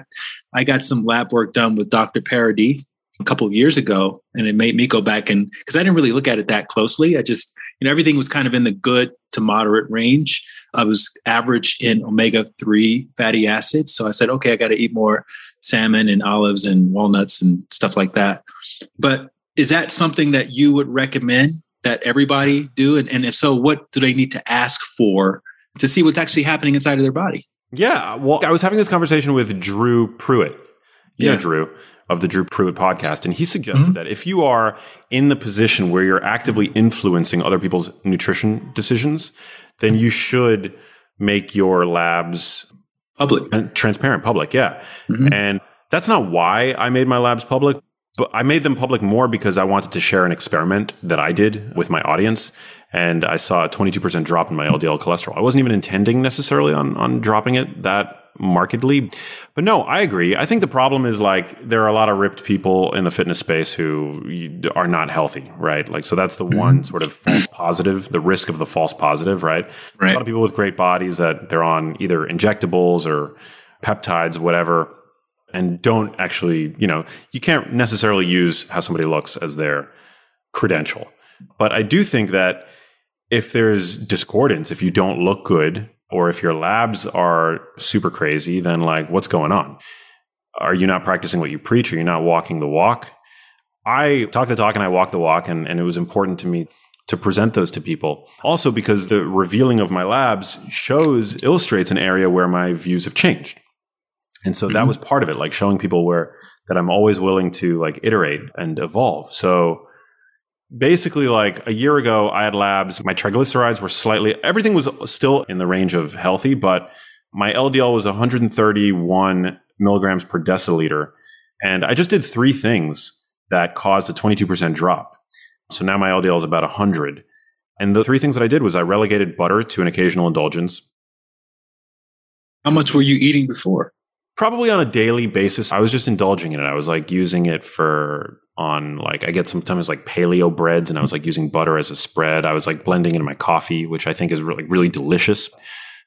I got some lab work done with Dr. Paradis a couple of years ago, and it made me go back and because I didn't really look at it that closely. I just you know everything was kind of in the good to moderate range. I was average in omega three fatty acids, so I said, okay, I got to eat more salmon and olives and walnuts and stuff like that. But is that something that you would recommend that everybody do? And, and if so, what do they need to ask for to see what's actually happening inside of their body? Yeah. Well, I was having this conversation with Drew Pruitt. You yeah. know Drew of the Drew Pruitt podcast. And he suggested mm-hmm. that if you are in the position where you're actively influencing other people's nutrition decisions, then you should make your labs public transparent public yeah mm-hmm. and that's not why i made my labs public but i made them public more because i wanted to share an experiment that i did with my audience and i saw a 22% drop in my ldl cholesterol i wasn't even intending necessarily on on dropping it that markedly. But no, I agree. I think the problem is like there are a lot of ripped people in the fitness space who are not healthy, right? Like, so that's the mm-hmm. one sort of false positive, the risk of the false positive, right? right? A lot of people with great bodies that they're on either injectables or peptides, whatever, and don't actually, you know, you can't necessarily use how somebody looks as their credential. But I do think that if there's discordance, if you don't look good or if your labs are super crazy, then like what's going on? are you not practicing what you preach? Are you not walking the walk? I talk the talk and I walk the walk, and, and it was important to me to present those to people. Also, because the revealing of my labs shows, illustrates an area where my views have changed. And so mm-hmm. that was part of it, like showing people where that I'm always willing to like iterate and evolve. So basically, like a year ago, I had labs. My triglycerides were slightly, everything was still in the range of healthy, but my LDL was 131 milligrams per deciliter. And I just did three things that caused a 22% drop. So now my LDL is about 100. And the three things that I did was I relegated butter to an occasional indulgence. How much were you eating before? Probably on a daily basis. I was just indulging in it. I was like using it for on like I get sometimes like paleo breads and I was like using butter as a spread. I was like blending into my coffee, which I think is really really delicious.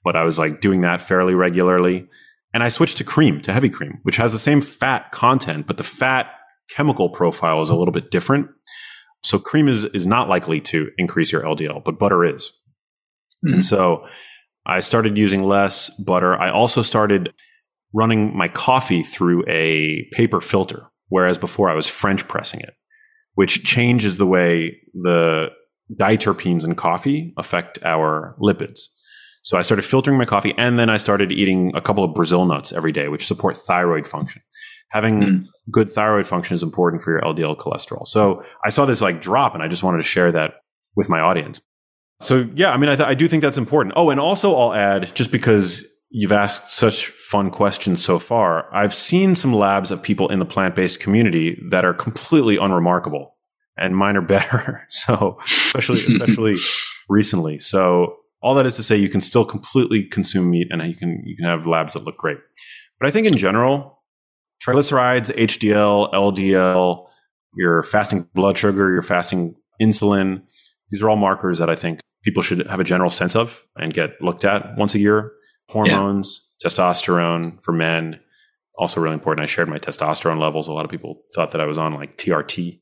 But I was like doing that fairly regularly. And I switched to cream, to heavy cream, which has the same fat content, but the fat chemical profile is a little bit different. So cream is, is not likely to increase your LDL, but butter is. Mm-hmm. And so I started using less butter. I also started running my coffee through a paper filter, whereas before I was French pressing it, which changes the way the diterpenes in coffee affect our lipids. So I started filtering my coffee and then I started eating a couple of Brazil nuts every day, which support thyroid function. Having mm. good thyroid function is important for your LDL cholesterol. So I saw this like drop and I just wanted to share that with my audience. So yeah, I mean, I, th- I do think that's important. Oh, and also I'll add just because you've asked such fun questions so far, I've seen some labs of people in the plant based community that are completely unremarkable and mine are better. so especially, especially recently. So all that is to say, you can still completely consume meat, and you can you can have labs that look great. But I think in general, triglycerides, HDL, LDL, your fasting blood sugar, your fasting insulin, these are all markers that I think people should have a general sense of and get looked at once a year. Hormones, yeah. testosterone for men, also really important. I shared my testosterone levels. A lot of people thought that I was on like TRT.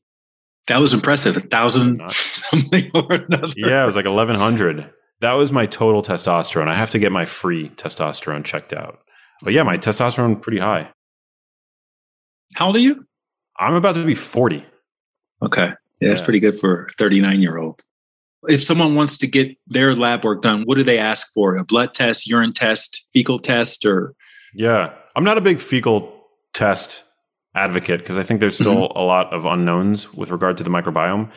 That was impressive. A thousand something or another. Yeah, it was like eleven hundred. That was my total testosterone. I have to get my free testosterone checked out. But yeah, my testosterone pretty high. How old are you? I'm about to be 40. Okay. Yeah, that's pretty good for a 39 year old. If someone wants to get their lab work done, what do they ask for? A blood test, urine test, fecal test, or? Yeah, I'm not a big fecal test advocate because I think there's still mm-hmm. a lot of unknowns with regard to the microbiome.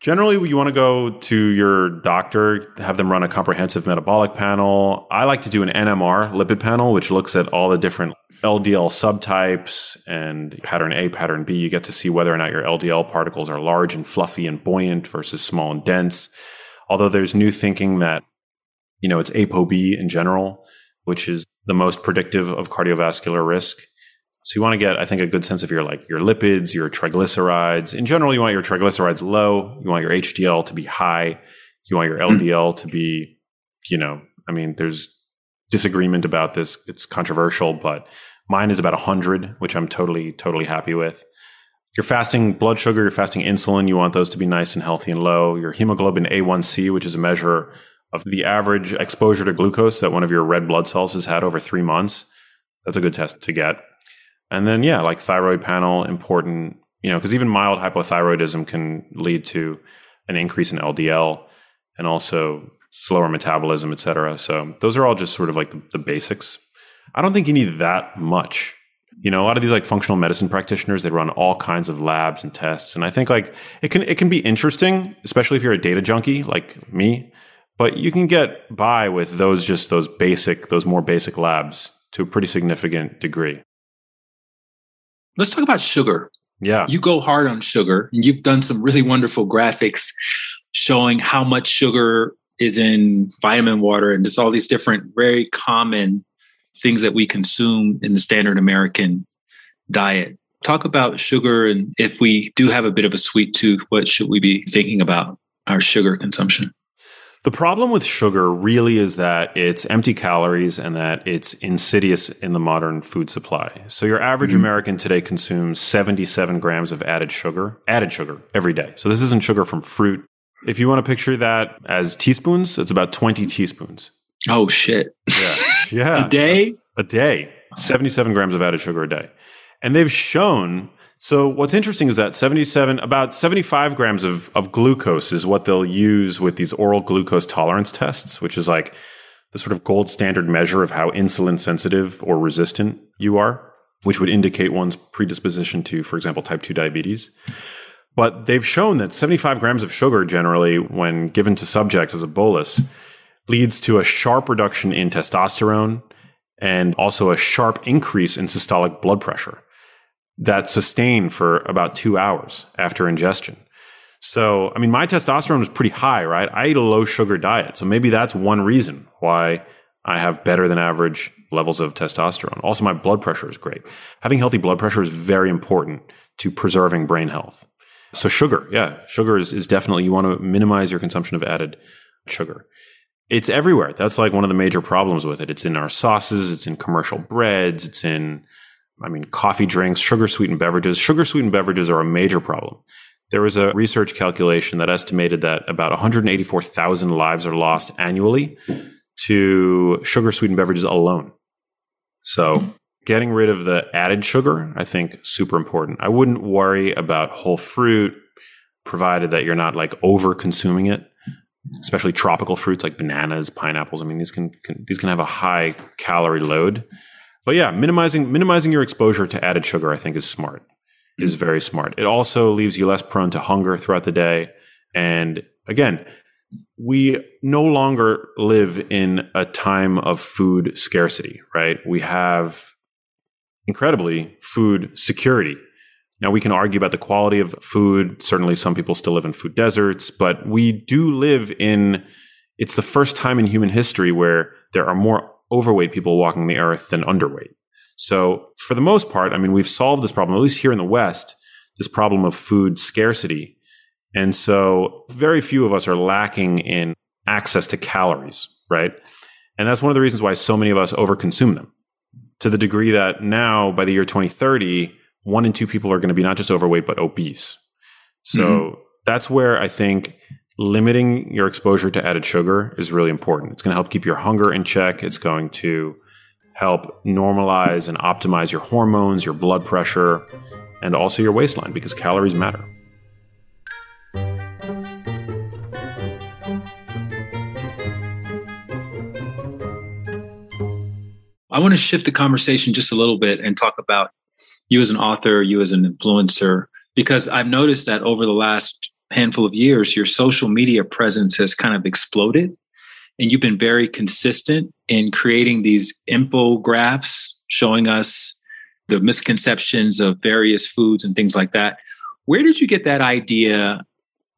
Generally, you want to go to your doctor, have them run a comprehensive metabolic panel. I like to do an NMR lipid panel, which looks at all the different LDL subtypes and pattern A, pattern B. You get to see whether or not your LDL particles are large and fluffy and buoyant versus small and dense. Although there's new thinking that, you know, it's ApoB in general, which is the most predictive of cardiovascular risk. So you want to get, I think, a good sense of your like your lipids, your triglycerides. In general, you want your triglycerides low. You want your HDL to be high. You want your LDL mm. to be, you know, I mean, there's disagreement about this. It's controversial, but mine is about 100, which I'm totally, totally happy with. Your fasting blood sugar, your fasting insulin, you want those to be nice and healthy and low. Your hemoglobin A1C, which is a measure of the average exposure to glucose that one of your red blood cells has had over three months. That's a good test to get. And then, yeah, like thyroid panel, important, you know, because even mild hypothyroidism can lead to an increase in LDL and also slower metabolism, et cetera. So those are all just sort of like the, the basics. I don't think you need that much. You know, a lot of these like functional medicine practitioners, they run all kinds of labs and tests. And I think like it can, it can be interesting, especially if you're a data junkie like me, but you can get by with those, just those basic, those more basic labs to a pretty significant degree. Let's talk about sugar. Yeah. You go hard on sugar. And you've done some really wonderful graphics showing how much sugar is in vitamin water and just all these different very common things that we consume in the standard American diet. Talk about sugar and if we do have a bit of a sweet tooth, what should we be thinking about our sugar consumption? The problem with sugar really is that it's empty calories and that it's insidious in the modern food supply. So your average mm-hmm. American today consumes 77 grams of added sugar, added sugar every day. So this isn't sugar from fruit. If you want to picture that as teaspoons, it's about 20 teaspoons. Oh shit. Yeah. Yeah. a day? A day. 77 grams of added sugar a day. And they've shown so what's interesting is that 77, about 75 grams of, of glucose is what they'll use with these oral glucose tolerance tests, which is like the sort of gold standard measure of how insulin sensitive or resistant you are, which would indicate one's predisposition to, for example, type 2 diabetes. But they've shown that 75 grams of sugar generally, when given to subjects as a bolus, leads to a sharp reduction in testosterone and also a sharp increase in systolic blood pressure that sustained for about two hours after ingestion. So, I mean, my testosterone was pretty high, right? I eat a low sugar diet. So maybe that's one reason why I have better than average levels of testosterone. Also, my blood pressure is great. Having healthy blood pressure is very important to preserving brain health. So sugar, yeah, sugar is, is definitely, you want to minimize your consumption of added sugar. It's everywhere. That's like one of the major problems with it. It's in our sauces. It's in commercial breads. It's in I mean, coffee drinks, sugar sweetened beverages. Sugar sweetened beverages are a major problem. There was a research calculation that estimated that about 184,000 lives are lost annually to sugar sweetened beverages alone. So, getting rid of the added sugar, I think, super important. I wouldn't worry about whole fruit, provided that you're not like over consuming it, especially tropical fruits like bananas, pineapples. I mean, these can, can these can have a high calorie load. But yeah, minimizing minimizing your exposure to added sugar, I think, is smart. Is very smart. It also leaves you less prone to hunger throughout the day. And again, we no longer live in a time of food scarcity, right? We have incredibly food security. Now, we can argue about the quality of food. Certainly, some people still live in food deserts, but we do live in, it's the first time in human history where there are more overweight people walking the earth than underweight. So, for the most part, I mean, we've solved this problem, at least here in the West, this problem of food scarcity. And so, very few of us are lacking in access to calories, right? And that's one of the reasons why so many of us overconsume them to the degree that now, by the year 2030, one in two people are going to be not just overweight, but obese. So, mm-hmm. that's where I think limiting your exposure to added sugar is really important. It's going to help keep your hunger in check. It's going to help normalize and optimize your hormones, your blood pressure, and also your waistline because calories matter. I want to shift the conversation just a little bit and talk about you as an author, you as an influencer, because I've noticed that over the last handful of years, your social media presence has kind of exploded. And you've been very consistent in creating these infographics showing us the misconceptions of various foods and things like that. Where did you get that idea?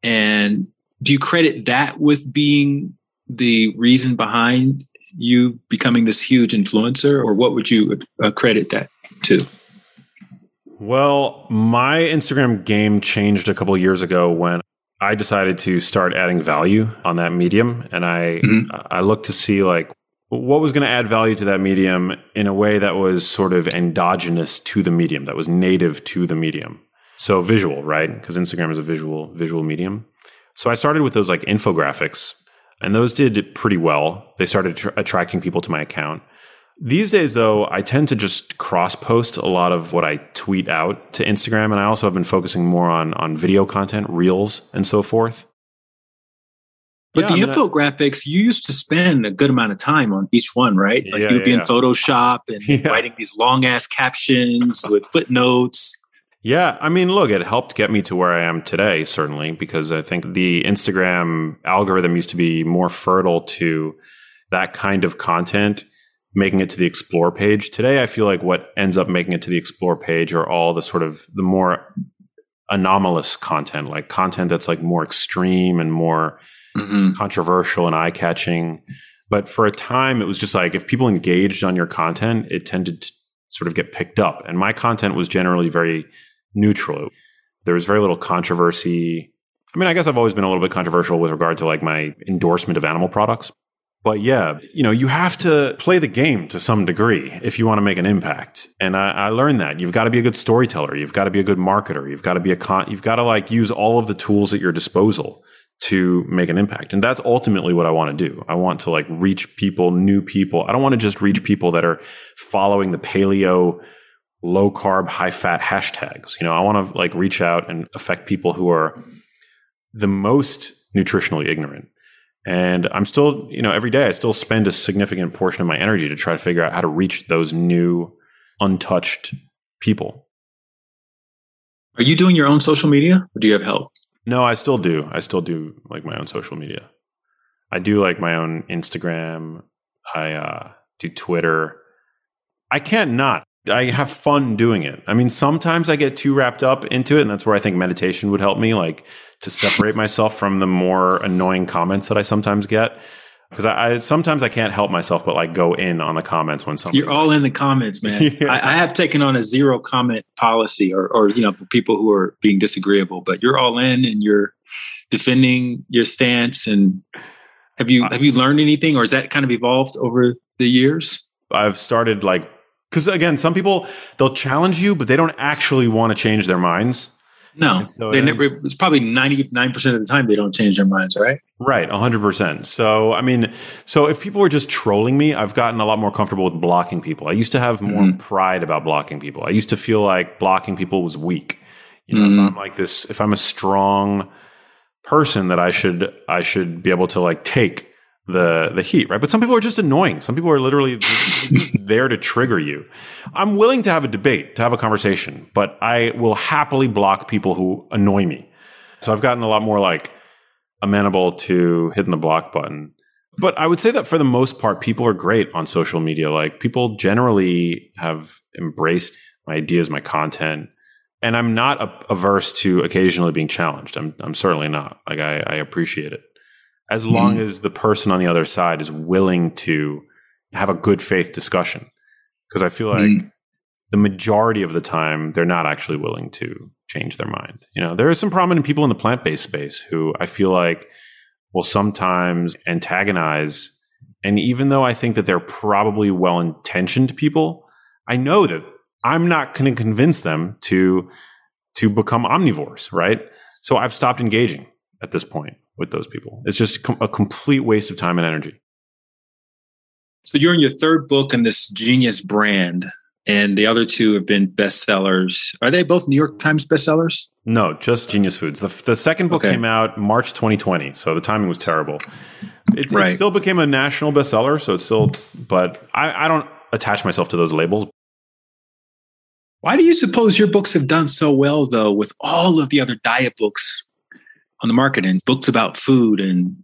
And do you credit that with being the reason behind you becoming this huge influencer, or what would you uh, credit that to? Well, my Instagram game changed a couple years ago when I decided to start adding value on that medium, and I mm-hmm. I looked to see like what was going to add value to that medium in a way that was sort of endogenous to the medium, that was native to the medium. So visual, right? Because Instagram is a visual visual medium. So I started with those like infographics, and those did pretty well. They started tr- attracting people to my account. These days, though, I tend to just cross post a lot of what I tweet out to Instagram, and I also have been focusing more on on video content, reels, and so forth. But yeah, the I mean, infographics, you used to spend a good amount of time on each one, right? Like yeah, you'd be yeah, in Photoshop and writing these long ass captions with footnotes. Yeah, I mean, look, it helped get me to where I am today, certainly, because I think the Instagram algorithm used to be more fertile to that kind of content making it to the explore page. Today, I feel like what ends up making it to the explore page are all the sort of the more anomalous content, like content that's like more extreme and more mm-hmm. controversial and eye catching. But for a time, it was just like if people engaged on your content, it tended to sort of get picked up. And my content was generally very neutral. There was very little controversy. I mean, I guess I've always been a little bit controversial with regard to like my endorsement of animal products. But yeah, you know, you have to play the game to some degree if you want to make an impact. And I, I learned that you've got to be a good storyteller. You've got to be a good marketer. You've got to be a con, you've got to like use all of the tools at your disposal to make an impact. And that's ultimately what I want to do. I want to like reach people, new people. I don't want to just reach people that are following the paleo low carb, high fat hashtags. You know, I want to like reach out and affect people who are the most nutritionally ignorant. And I'm still, you know, every day I still spend a significant portion of my energy to try to figure out how to reach those new, untouched people. Are you doing your own social media or do you have help? No, I still do. I still do like my own social media. I do like my own Instagram. I uh, do Twitter. I can't not. I have fun doing it. I mean, sometimes I get too wrapped up into it, and that's where I think meditation would help me, like to separate myself from the more annoying comments that I sometimes get. Because I, I, sometimes I can't help myself, but like go in on the comments when something. You're all in the comments, man. yeah. I, I, have taken on a zero comment policy, or, or you know, people who are being disagreeable. But you're all in, and you're defending your stance. And have you have you learned anything, or has that kind of evolved over the years? I've started like because again, some people they'll challenge you, but they don't actually want to change their minds. No, so they never. It's probably ninety nine percent of the time they don't change their minds, right? Right, hundred percent. So I mean, so if people are just trolling me, I've gotten a lot more comfortable with blocking people. I used to have more mm-hmm. pride about blocking people. I used to feel like blocking people was weak. You know, mm-hmm. if I'm like this, if I'm a strong person, that I should I should be able to like take the the heat, right? But some people are just annoying. Some people are literally just, there to trigger you. I'm willing to have a debate, to have a conversation, but I will happily block people who annoy me. So I've gotten a lot more like amenable to hitting the block button. But I would say that for the most part, people are great on social media. Like people generally have embraced my ideas, my content, and I'm not averse to occasionally being challenged. I'm I'm certainly not. Like I, I appreciate it as long as the person on the other side is willing to have a good faith discussion. Because I feel like mm. the majority of the time, they're not actually willing to change their mind. You know, there are some prominent people in the plant based space who I feel like will sometimes antagonize. And even though I think that they're probably well intentioned people, I know that I'm not going to convince them to to become omnivores, right? So I've stopped engaging at this point with those people. It's just com- a complete waste of time and energy. So you're in your third book in this genius brand, and the other two have been bestsellers. Are they both New York Times bestsellers? No, just Genius Foods. The, the second book okay. came out March 2020, so the timing was terrible. It, right. it, still became a national bestseller, so it's still, but I, I don't attach myself to those labels. Why do you suppose your books have done so well, though, with all of the other diet books on the market and books about food and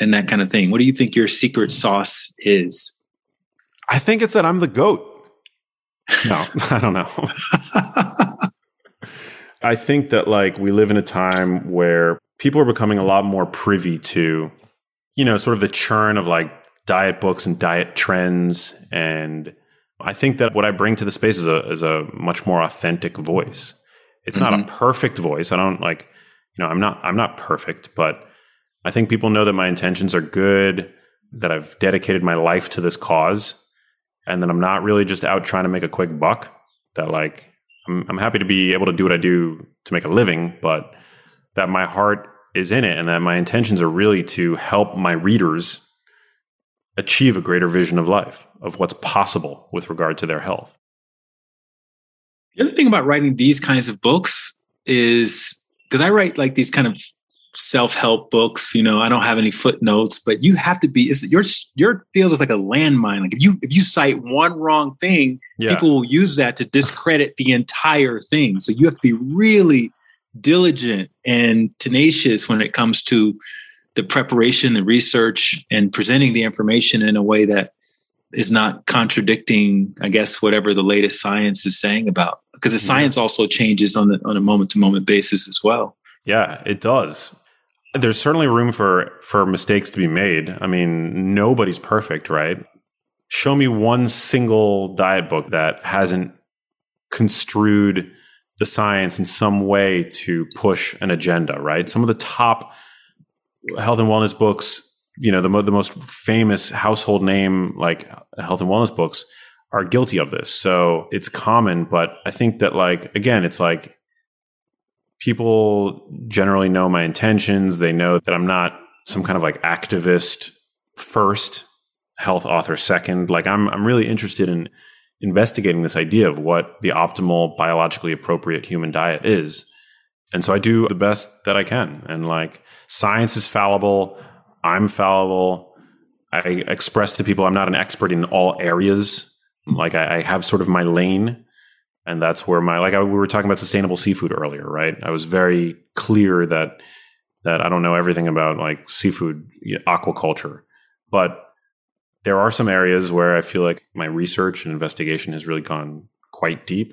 and that kind of thing. What do you think your secret sauce is? I think it's that I'm the goat. No, I don't know. I think that like we live in a time where people are becoming a lot more privy to, you know, sort of the churn of like diet books and diet trends. And I think that what I bring to the space is a is a much more authentic voice. It's mm-hmm. not a mm-hmm. perfect voice. I don't like you know, I'm not I'm not perfect, but I think people know that my intentions are good, that I've dedicated my life to this cause, and that I'm not really just out trying to make a quick buck. That like I'm I'm happy to be able to do what I do to make a living, but that my heart is in it and that my intentions are really to help my readers achieve a greater vision of life, of what's possible with regard to their health. The other thing about writing these kinds of books is because I write like these kind of self-help books you know i don't have any footnotes but you have to be your your field is like a landmine like if you if you cite one wrong thing yeah. people will use that to discredit the entire thing so you have to be really diligent and tenacious when it comes to the preparation the research and presenting the information in a way that is not contradicting i guess whatever the latest science is saying about because the science also changes on the on a moment to moment basis as well. Yeah, it does. There's certainly room for for mistakes to be made. I mean, nobody's perfect, right? Show me one single diet book that hasn't construed the science in some way to push an agenda, right? Some of the top health and wellness books, you know, the, mo- the most famous household name like health and wellness books are guilty of this. So it's common, but I think that like again, it's like people generally know my intentions. They know that I'm not some kind of like activist first, health author second. Like I'm I'm really interested in investigating this idea of what the optimal biologically appropriate human diet is. And so I do the best that I can. And like science is fallible. I'm fallible. I express to people I'm not an expert in all areas. Like I, I have sort of my lane. And that's where my, like I, we were talking about sustainable seafood earlier, right? I was very clear that, that I don't know everything about like seafood aquaculture, but there are some areas where I feel like my research and investigation has really gone quite deep.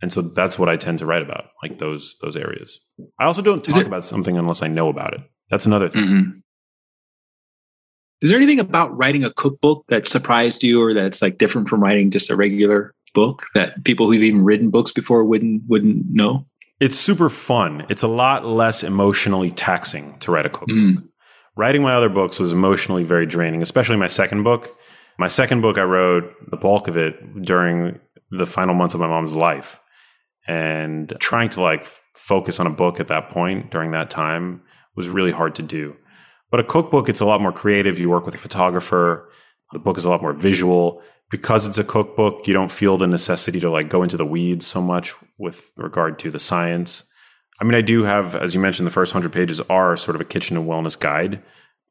And so that's what I tend to write about, like those those areas. I also don't talk it, about something unless I know about it. That's another thing. Mm-hmm. Is there anything about writing a cookbook that surprised you or that's like different from writing just a regular book that people who've even written books before wouldn't wouldn't know? It's super fun. It's a lot less emotionally taxing to write a cookbook. Mm writing my other books was emotionally very draining, especially my second book. My second book, I wrote the bulk of it during the final months of my mom's life. And trying to like focus on a book at that point during that time was really hard to do. But a cookbook, it's a lot more creative. You work with a photographer. The book is a lot more visual. Because it's a cookbook, you don't feel the necessity to like go into the weeds so much with regard to the science. I mean, I do have, as you mentioned, the first 100 pages are sort of a kitchen and wellness guide,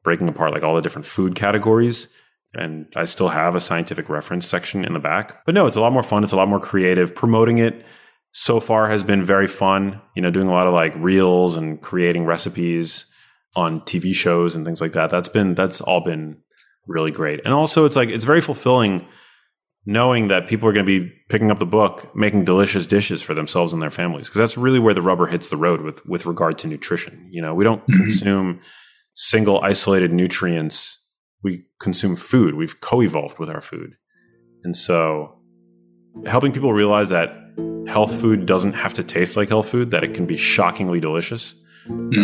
breaking apart like all the different food categories. And I still have a scientific reference section in the back. But no, it's a lot more fun. It's a lot more creative. Promoting it so far has been very fun. You know, doing a lot of like reels and creating recipes on TV shows and things like that. That's been, that's all been really great. And also, it's like, it's very fulfilling knowing that people are going to be picking up the book, making delicious dishes for themselves and their families. Because that's really where the rubber hits the road with, with regard to nutrition. You know, we don't mm-hmm. consume single isolated nutrients. We consume food. We've co-evolved with our food. And so helping people realize that health food doesn't have to taste like health food, that it can be shockingly delicious. Mm-hmm.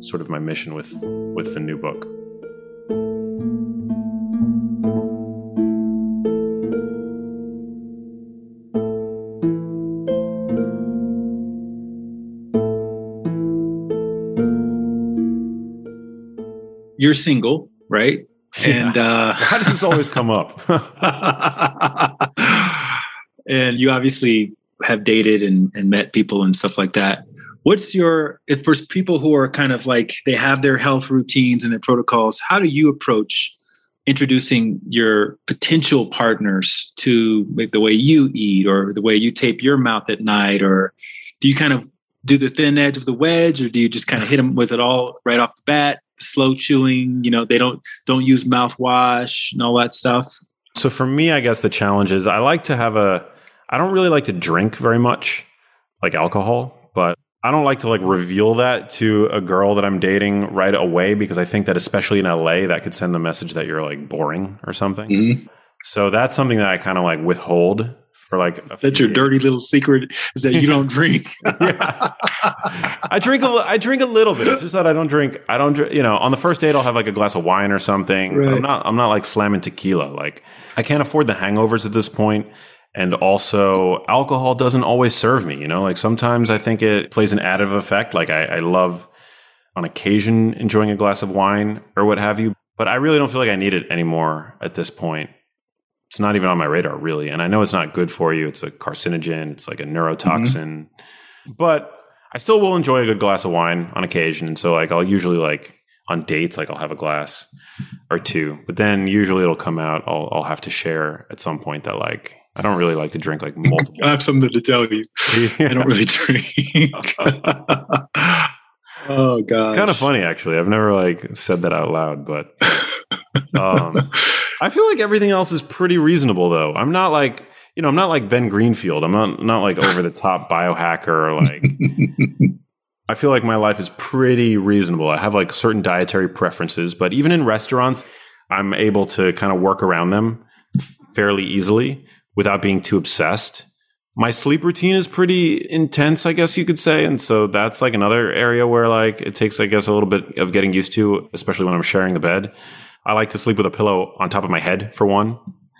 Sort of my mission with, with the new book. you're single, right? Yeah. And uh, how does this always come up? and you obviously have dated and, and met people and stuff like that. What's your if for people who are kind of like they have their health routines and their protocols? How do you approach introducing your potential partners to like the way you eat or the way you tape your mouth at night, or do you kind of do the thin edge of the wedge, or do you just kind of hit them with it all right off the bat? slow chewing you know they don't don't use mouthwash and all that stuff so for me i guess the challenge is i like to have a i don't really like to drink very much like alcohol but i don't like to like reveal that to a girl that i'm dating right away because i think that especially in la that could send the message that you're like boring or something mm-hmm. so that's something that i kind of like withhold for like that's your days. dirty little secret is that you don't drink yeah. i drink a i drink a little bit it's just that i don't drink i don't drink you know on the first date i'll have like a glass of wine or something right. i'm not i'm not like slamming tequila like i can't afford the hangovers at this point and also alcohol doesn't always serve me you know like sometimes i think it plays an additive effect like i, I love on occasion enjoying a glass of wine or what have you but i really don't feel like i need it anymore at this point it's not even on my radar really. And I know it's not good for you. It's a carcinogen. It's like a neurotoxin. Mm-hmm. But I still will enjoy a good glass of wine on occasion. And so like I'll usually like on dates, like I'll have a glass or two. But then usually it'll come out. I'll I'll have to share at some point that like I don't really like to drink like multiple. I have something to tell you. Yeah. I don't really drink. oh god. It's kind of funny actually. I've never like said that out loud, but um I feel like everything else is pretty reasonable though. I'm not like you know, I'm not like Ben Greenfield. I'm not not like over the top biohacker or like I feel like my life is pretty reasonable. I have like certain dietary preferences, but even in restaurants, I'm able to kind of work around them fairly easily without being too obsessed. My sleep routine is pretty intense, I guess you could say. And so that's like another area where like it takes, I guess, a little bit of getting used to, especially when I'm sharing the bed. I like to sleep with a pillow on top of my head for one.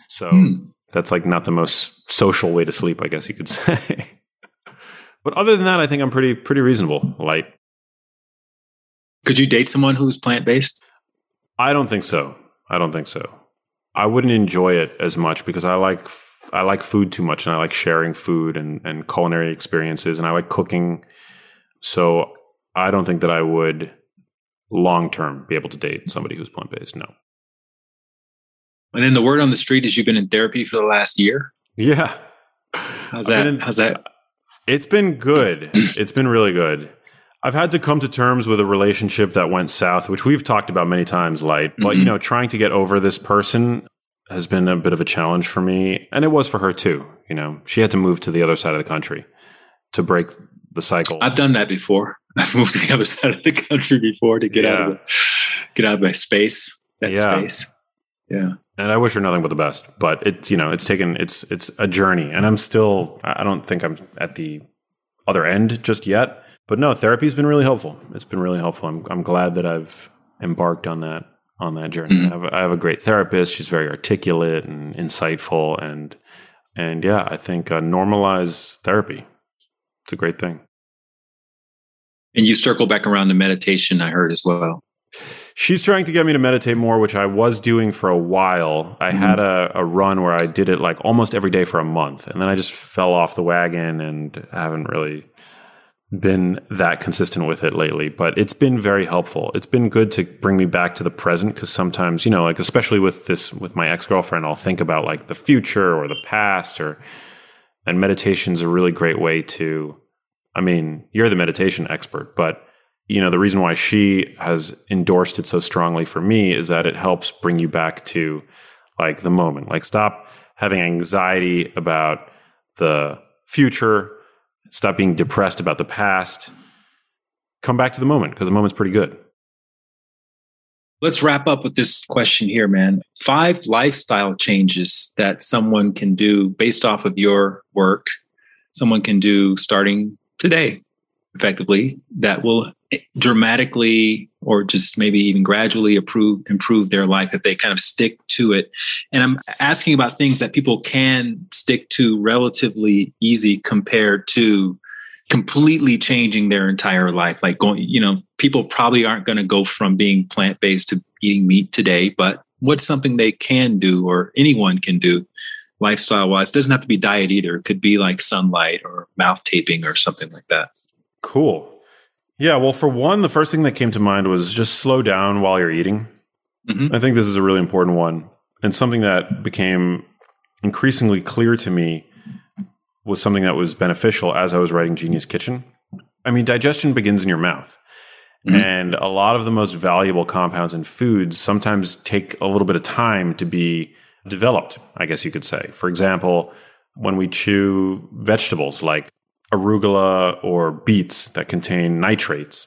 So hmm. that's like not the most social way to sleep, I guess you could say. but other than that, I think I'm pretty pretty reasonable, light. Could you date someone who's plant based? I don't think so. I don't think so. I wouldn't enjoy it as much because I like I like food too much and I like sharing food and, and culinary experiences and I like cooking. So I don't think that I would long term be able to date somebody who's plant based. No. And then the word on the street is you've been in therapy for the last year. Yeah. How's that? In, How's that? It's been good. it's been really good. I've had to come to terms with a relationship that went south, which we've talked about many times, light. But, mm-hmm. you know, trying to get over this person has been a bit of a challenge for me. And it was for her too. You know, she had to move to the other side of the country to break the cycle. I've done that before. I've moved to the other side of the country before to get yeah. out of the, get out of my space. That yeah. space. Yeah. And I wish her nothing but the best. But it's you know, it's taken it's it's a journey. And I'm still I don't think I'm at the other end just yet. But no, therapy's been really helpful. It's been really helpful. I'm I'm glad that I've embarked on that on that journey. Mm-hmm. I, have, I, have, a great therapist. She's very articulate and insightful, and and yeah, I think uh, normalize therapy. It's a great thing. And you circle back around to meditation. I heard as well. She's trying to get me to meditate more, which I was doing for a while. I mm-hmm. had a, a run where I did it like almost every day for a month, and then I just fell off the wagon and haven't really been that consistent with it lately, but it's been very helpful. It's been good to bring me back to the present because sometimes, you know, like especially with this with my ex-girlfriend, I'll think about like the future or the past or and meditation's a really great way to I mean, you're the meditation expert, but you know, the reason why she has endorsed it so strongly for me is that it helps bring you back to like the moment. Like stop having anxiety about the future Stop being depressed about the past. Come back to the moment because the moment's pretty good. Let's wrap up with this question here, man. Five lifestyle changes that someone can do based off of your work, someone can do starting today, effectively, that will dramatically or just maybe even gradually improve improve their life if they kind of stick to it. And i'm asking about things that people can stick to relatively easy compared to completely changing their entire life. Like going you know people probably aren't going to go from being plant-based to eating meat today but what's something they can do or anyone can do lifestyle wise doesn't have to be diet either. It could be like sunlight or mouth taping or something like that. Cool yeah, well, for one, the first thing that came to mind was just slow down while you're eating. Mm-hmm. I think this is a really important one. And something that became increasingly clear to me was something that was beneficial as I was writing Genius Kitchen. I mean, digestion begins in your mouth. Mm-hmm. And a lot of the most valuable compounds in foods sometimes take a little bit of time to be developed, I guess you could say. For example, when we chew vegetables like arugula or beets that contain nitrates.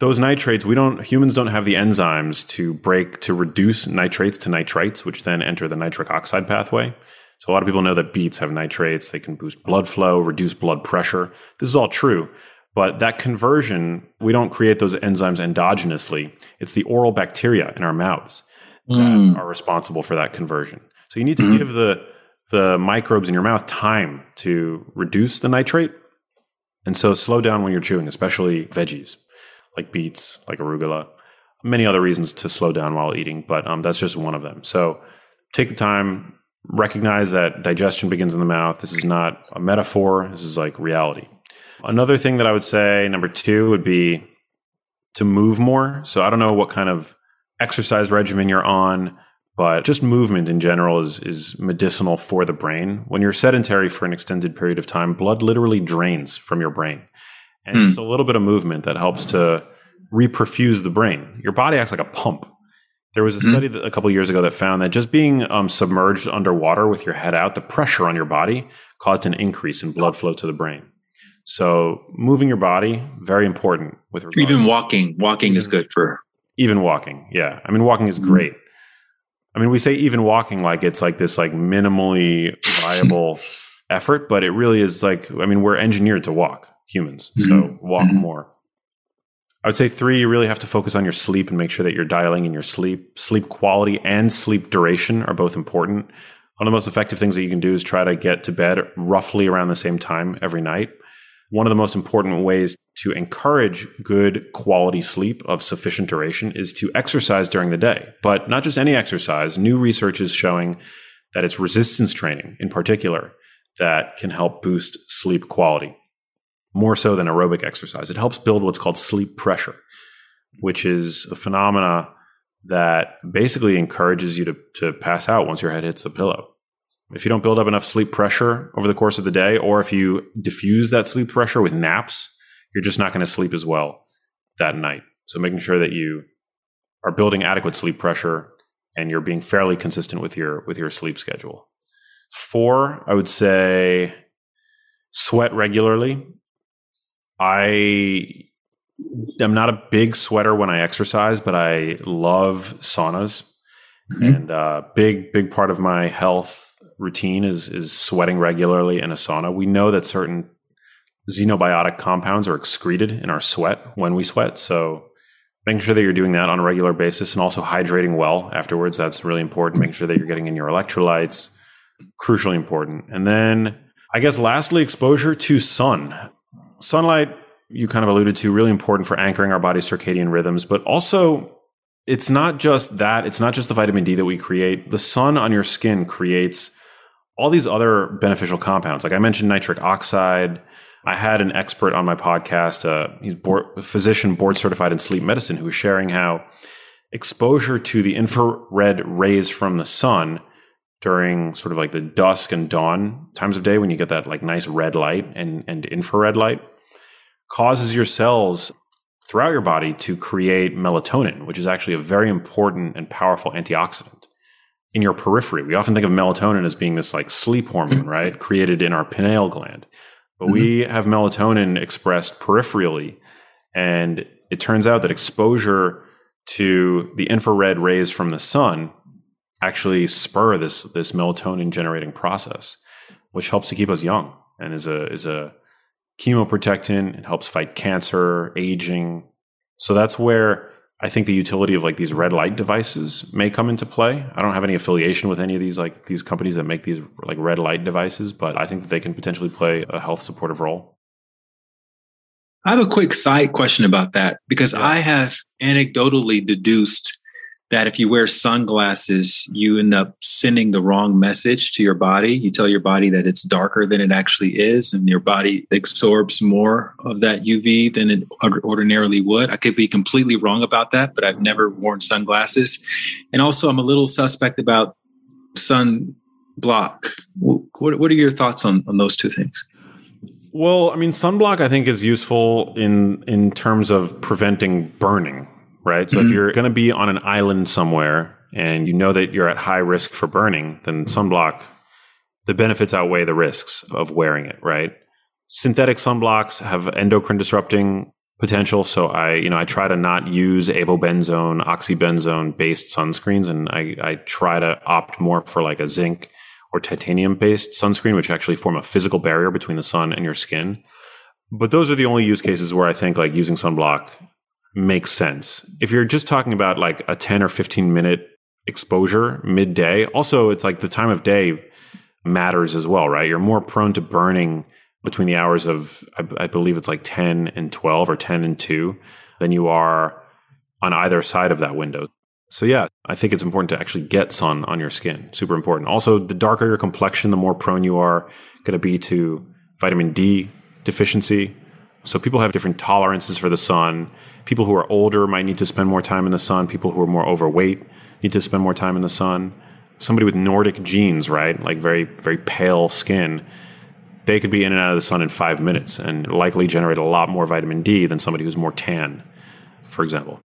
Those nitrates, we don't humans don't have the enzymes to break to reduce nitrates to nitrites, which then enter the nitric oxide pathway. So a lot of people know that beets have nitrates, they can boost blood flow, reduce blood pressure. This is all true. But that conversion, we don't create those enzymes endogenously. It's the oral bacteria in our mouths mm. that are responsible for that conversion. So you need to mm. give the the microbes in your mouth time to reduce the nitrate. And so slow down when you're chewing, especially veggies like beets, like arugula, many other reasons to slow down while eating, but um, that's just one of them. So take the time, recognize that digestion begins in the mouth. This is not a metaphor, this is like reality. Another thing that I would say, number two, would be to move more. So I don't know what kind of exercise regimen you're on but just movement in general is is medicinal for the brain. When you're sedentary for an extended period of time, blood literally drains from your brain. And mm. just a little bit of movement that helps to reperfuse the brain. Your body acts like a pump. There was a mm. study that, a couple years ago that found that just being um, submerged underwater with your head out, the pressure on your body caused an increase in blood flow to the brain. So moving your body very important with even walking. Walking even, is good for even walking. Yeah, I mean walking is hmm. great. I mean, we say even walking like it's like this like minimally viable effort, but it really is like I mean, we're engineered to walk, humans. Mm-hmm. So walk mm-hmm. more. I would say three, you really have to focus on your sleep and make sure that you're dialing in your sleep. Sleep quality and sleep duration are both important. One of the most effective things that you can do is try to get to bed roughly around the same time every night. One of the most important ways to encourage good quality sleep of sufficient duration is to exercise during the day, but not just any exercise. New research is showing that it's resistance training in particular that can help boost sleep quality more so than aerobic exercise. It helps build what's called sleep pressure, which is a phenomena that basically encourages you to, to pass out once your head hits the pillow. If you don't build up enough sleep pressure over the course of the day, or if you diffuse that sleep pressure with naps, you're just not going to sleep as well that night. So making sure that you are building adequate sleep pressure and you're being fairly consistent with your with your sleep schedule. Four, I would say sweat regularly. I am not a big sweater when I exercise, but I love saunas. Mm-hmm. And uh, big big part of my health routine is is sweating regularly in a sauna. We know that certain xenobiotic compounds are excreted in our sweat when we sweat. So making sure that you're doing that on a regular basis and also hydrating well afterwards, that's really important. Making sure that you're getting in your electrolytes, crucially important. And then I guess lastly, exposure to sun. Sunlight, you kind of alluded to, really important for anchoring our body's circadian rhythms, but also it's not just that, it's not just the vitamin D that we create. The sun on your skin creates all these other beneficial compounds. Like I mentioned nitric oxide, I had an expert on my podcast, uh, he's board, a physician board certified in sleep medicine, who was sharing how exposure to the infrared rays from the sun during sort of like the dusk and dawn times of day when you get that like nice red light and, and infrared light causes your cells throughout your body to create melatonin, which is actually a very important and powerful antioxidant in your periphery. We often think of melatonin as being this like sleep hormone, right? Created in our pineal gland. But mm-hmm. we have melatonin expressed peripherally. And it turns out that exposure to the infrared rays from the sun actually spur this, this melatonin generating process, which helps to keep us young and is a, is a chemoprotectant. It helps fight cancer, aging. So that's where I think the utility of like these red light devices may come into play. I don't have any affiliation with any of these like these companies that make these like red light devices, but I think that they can potentially play a health supportive role. I have a quick side question about that because yeah. I have anecdotally deduced that if you wear sunglasses, you end up sending the wrong message to your body. You tell your body that it's darker than it actually is, and your body absorbs more of that UV than it ordinarily would. I could be completely wrong about that, but I've never worn sunglasses. And also, I'm a little suspect about sun block. What, what are your thoughts on, on those two things? Well, I mean, sunblock I think is useful in in terms of preventing burning right? So mm-hmm. if you're going to be on an island somewhere and you know that you're at high risk for burning, then sunblock, the benefits outweigh the risks of wearing it, right? Synthetic sunblocks have endocrine disrupting potential. So I, you know, I try to not use avobenzone, oxybenzone based sunscreens. And I, I try to opt more for like a zinc or titanium based sunscreen, which actually form a physical barrier between the sun and your skin. But those are the only use cases where I think like using sunblock makes sense. If you're just talking about like a 10 or 15 minute exposure midday, also it's like the time of day matters as well, right? You're more prone to burning between the hours of, I, I believe it's like 10 and 12 or 10 and 2 than you are on either side of that window. So yeah, I think it's important to actually get sun on your skin. Super important. Also, the darker your complexion, the more prone you are going to be to vitamin D deficiency. So people have different tolerances for the sun people who are older might need to spend more time in the sun. People who are more overweight need to spend more time in the sun. Somebody with Nordic genes, right? Like very, very pale skin, they could be in and out of the sun in five minutes and likely generate a lot more vitamin D than somebody who's more tan, for example.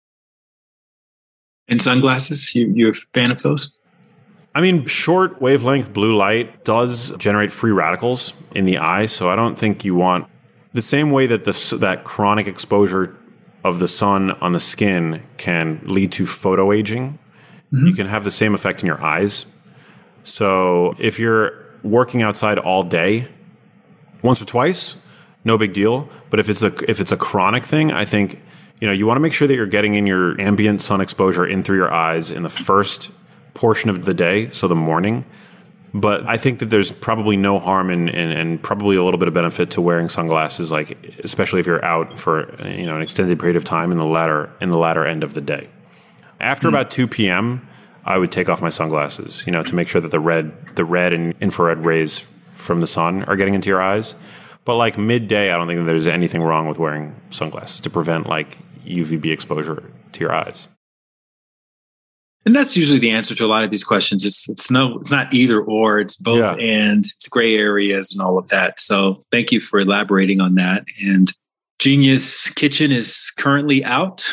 And sunglasses, you you a fan of those? I mean, short wavelength blue light does generate free radicals in the eye, so I don't think you want the same way that this that chronic exposure of the sun on the skin can lead to photo aging. Mm-hmm. You can have the same effect in your eyes. So if you're working outside all day, once or twice, no big deal. But if it's a if it's a chronic thing, I think you know you want to make sure that you're getting in your ambient sun exposure in through your eyes in the first portion of the day, so the morning, but I think that there's probably no harm and probably a little bit of benefit to wearing sunglasses, like especially if you're out for you know an extended period of time in the latter in the latter end of the day. After mm. about two p.m., I would take off my sunglasses, you know, to make sure that the red, the red and infrared rays from the sun are getting into your eyes. But like midday, I don't think there's anything wrong with wearing sunglasses to prevent like UVB exposure to your eyes. And that's usually the answer to a lot of these questions. It's it's no, it's not either or. It's both Yeah. and. It's gray areas and all of that. So thank you for elaborating on that. And Genius Kitchen is currently out,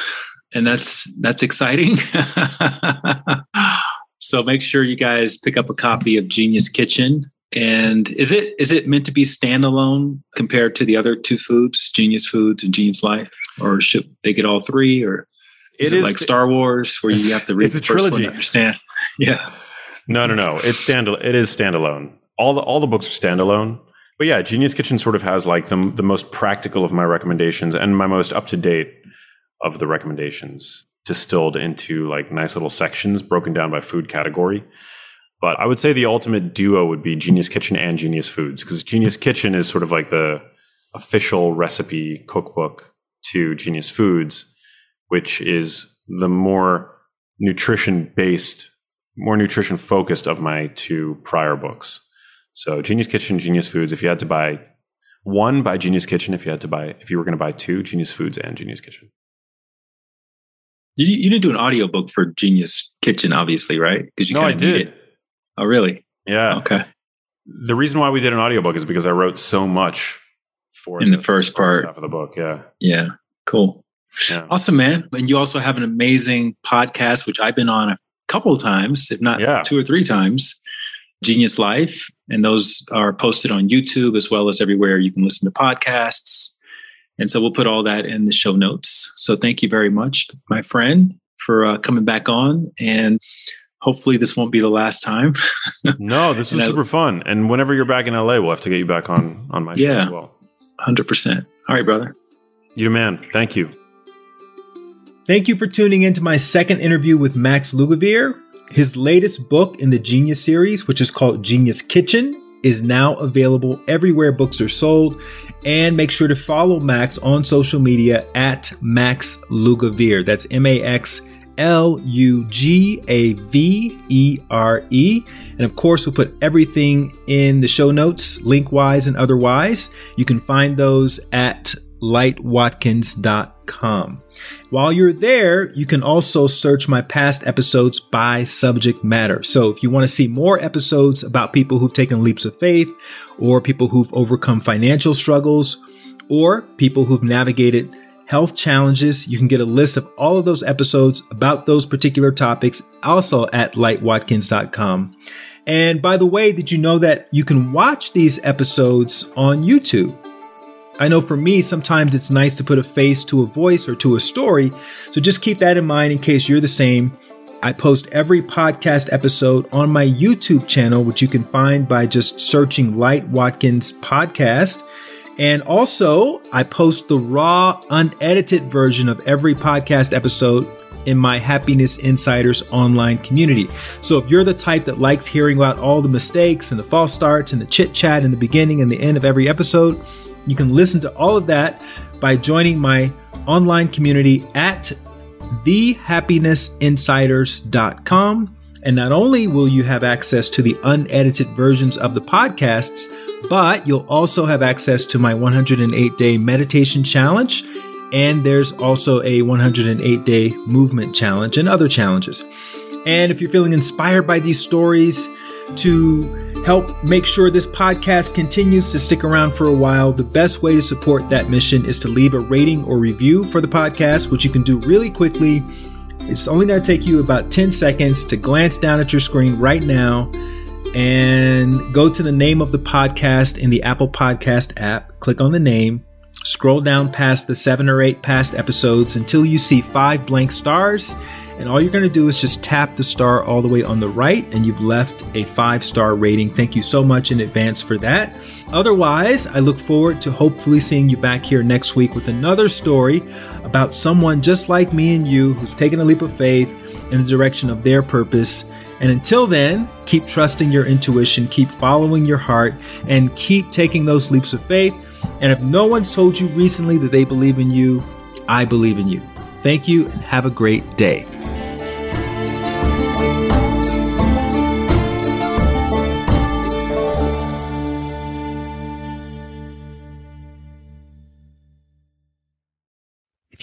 and that's that's exciting. so make sure you guys pick up a copy of Genius Kitchen. And is it is it meant to be standalone compared to the other two foods, Genius Foods and Genius Life, or should they get all three? Or is it, like Star Wars, where you have to read It's the a first one trilogy. to understand? Yeah, No, no, no. It's stand. It is standalone. All the all the books are standalone. But yeah, Genius Kitchen sort of has like the the most practical of my recommendations and my most up to date of the recommendations distilled into like nice little sections broken down by food category. But I would say the ultimate duo would be Genius Kitchen and Genius Foods because Genius Kitchen is sort of like the official recipe cookbook to Genius Foods, which is the more nutrition based, more nutrition focused of my two prior books. So Genius Kitchen, Genius Foods. If you had to buy one, buy Genius Kitchen. If you had to buy, if you were going to buy two, Genius Foods and Genius Kitchen. you, you didn't do an audiobook for Genius Kitchen, obviously, right? Because you no, I did. it. Oh, really? Yeah. Okay. The reason why we did an audiobook is because I wrote so much for In the first part. of the book. Yeah. Yeah. Cool. Yeah. Awesome, man. And you also have an amazing podcast, which I've been on a couple of times, if not Yeah. two or three times. Genius Life. And those are posted on YouTube as well as everywhere you can listen to podcasts. And so we'll put all that in the show notes. So thank you very much, my friend, for uh, coming back on. And hopefully this won't be the last time. No, this was I- super fun. And whenever you're back in LA, we'll have to get you back on on my show Yeah. as well. 100%. All right, brother. You man. Thank you. Thank you for tuning in to my second interview with Max Lugavere. His latest book in the Genius series, which is called Genius Kitchen, is now available everywhere books are sold. And make sure to follow Max on social media at Max Lugavere. That's M A X L U G A V E R E. And of course, we'll put everything in the show notes, link wise and otherwise. You can find those at lightwatkins.com. While you're there, you can also search my past episodes by subject matter. So if you want to see more episodes about people who've taken leaps of faith, or people who've overcome financial struggles, or people who've navigated health challenges, you can get a list of all of those episodes about those particular topics also at lightwatkins.com. And by the way, did you know that you can watch these episodes on YouTube? I know for me, sometimes it's nice to put a face to a voice or to a story. So just keep that in mind in case you're the same. I post every podcast episode on my YouTube channel, which you can find by just searching Light Watkins Podcast. And also, I post the raw, unedited version of every podcast episode in my Happiness Insiders online community. So if you're the type that likes hearing about all the mistakes and the false starts and the chit chat in the beginning and the end of every episode, you can listen to all of that by joining my online community at thehappinessinsiders.com. And not only will you have access to the unedited versions of the podcasts, but you'll also have access to my 108 day meditation challenge. And there's also a 108 day movement challenge and other challenges. And if you're feeling inspired by these stories to help make sure this podcast continues to stick around for a while, the best way to support that mission is to leave a rating or review for the podcast, which you can do really quickly. It's only going to take you about 10 seconds to glance down at your screen right now and go to the name of the podcast in the Apple Podcast app. Click on the name, scroll down past the seven or eight past episodes until you see five blank stars. And all you're going to do is just tap the star all the way on the right, and you've left a five star rating. Thank you so much in advance for that. Otherwise, I look forward to hopefully seeing you back here next week with another story about someone just like me and you who's taken a leap of faith in the direction of their purpose. And until then, keep trusting your intuition, keep following your heart, and keep taking those leaps of faith. And if no one's told you recently that they believe in you, I believe in you. Thank you and have a great day.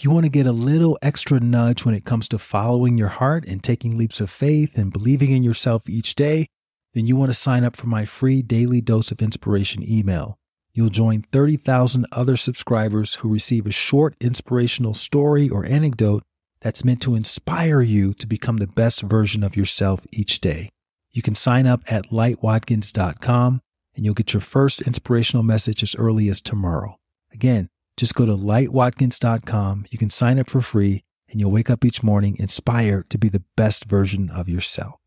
If you want to get a little extra nudge when it comes to following your heart and taking leaps of faith and believing in yourself each day, then you want to sign up for my free daily dose of inspiration email. You'll join 30,000 other subscribers who receive a short inspirational story or anecdote that's meant to inspire you to become the best version of yourself each day. You can sign up at lightwatkins.com and you'll get your first inspirational message as early as tomorrow. Again, just go to lightwatkins.com. You can sign up for free and you'll wake up each morning inspired to be the best version of yourself.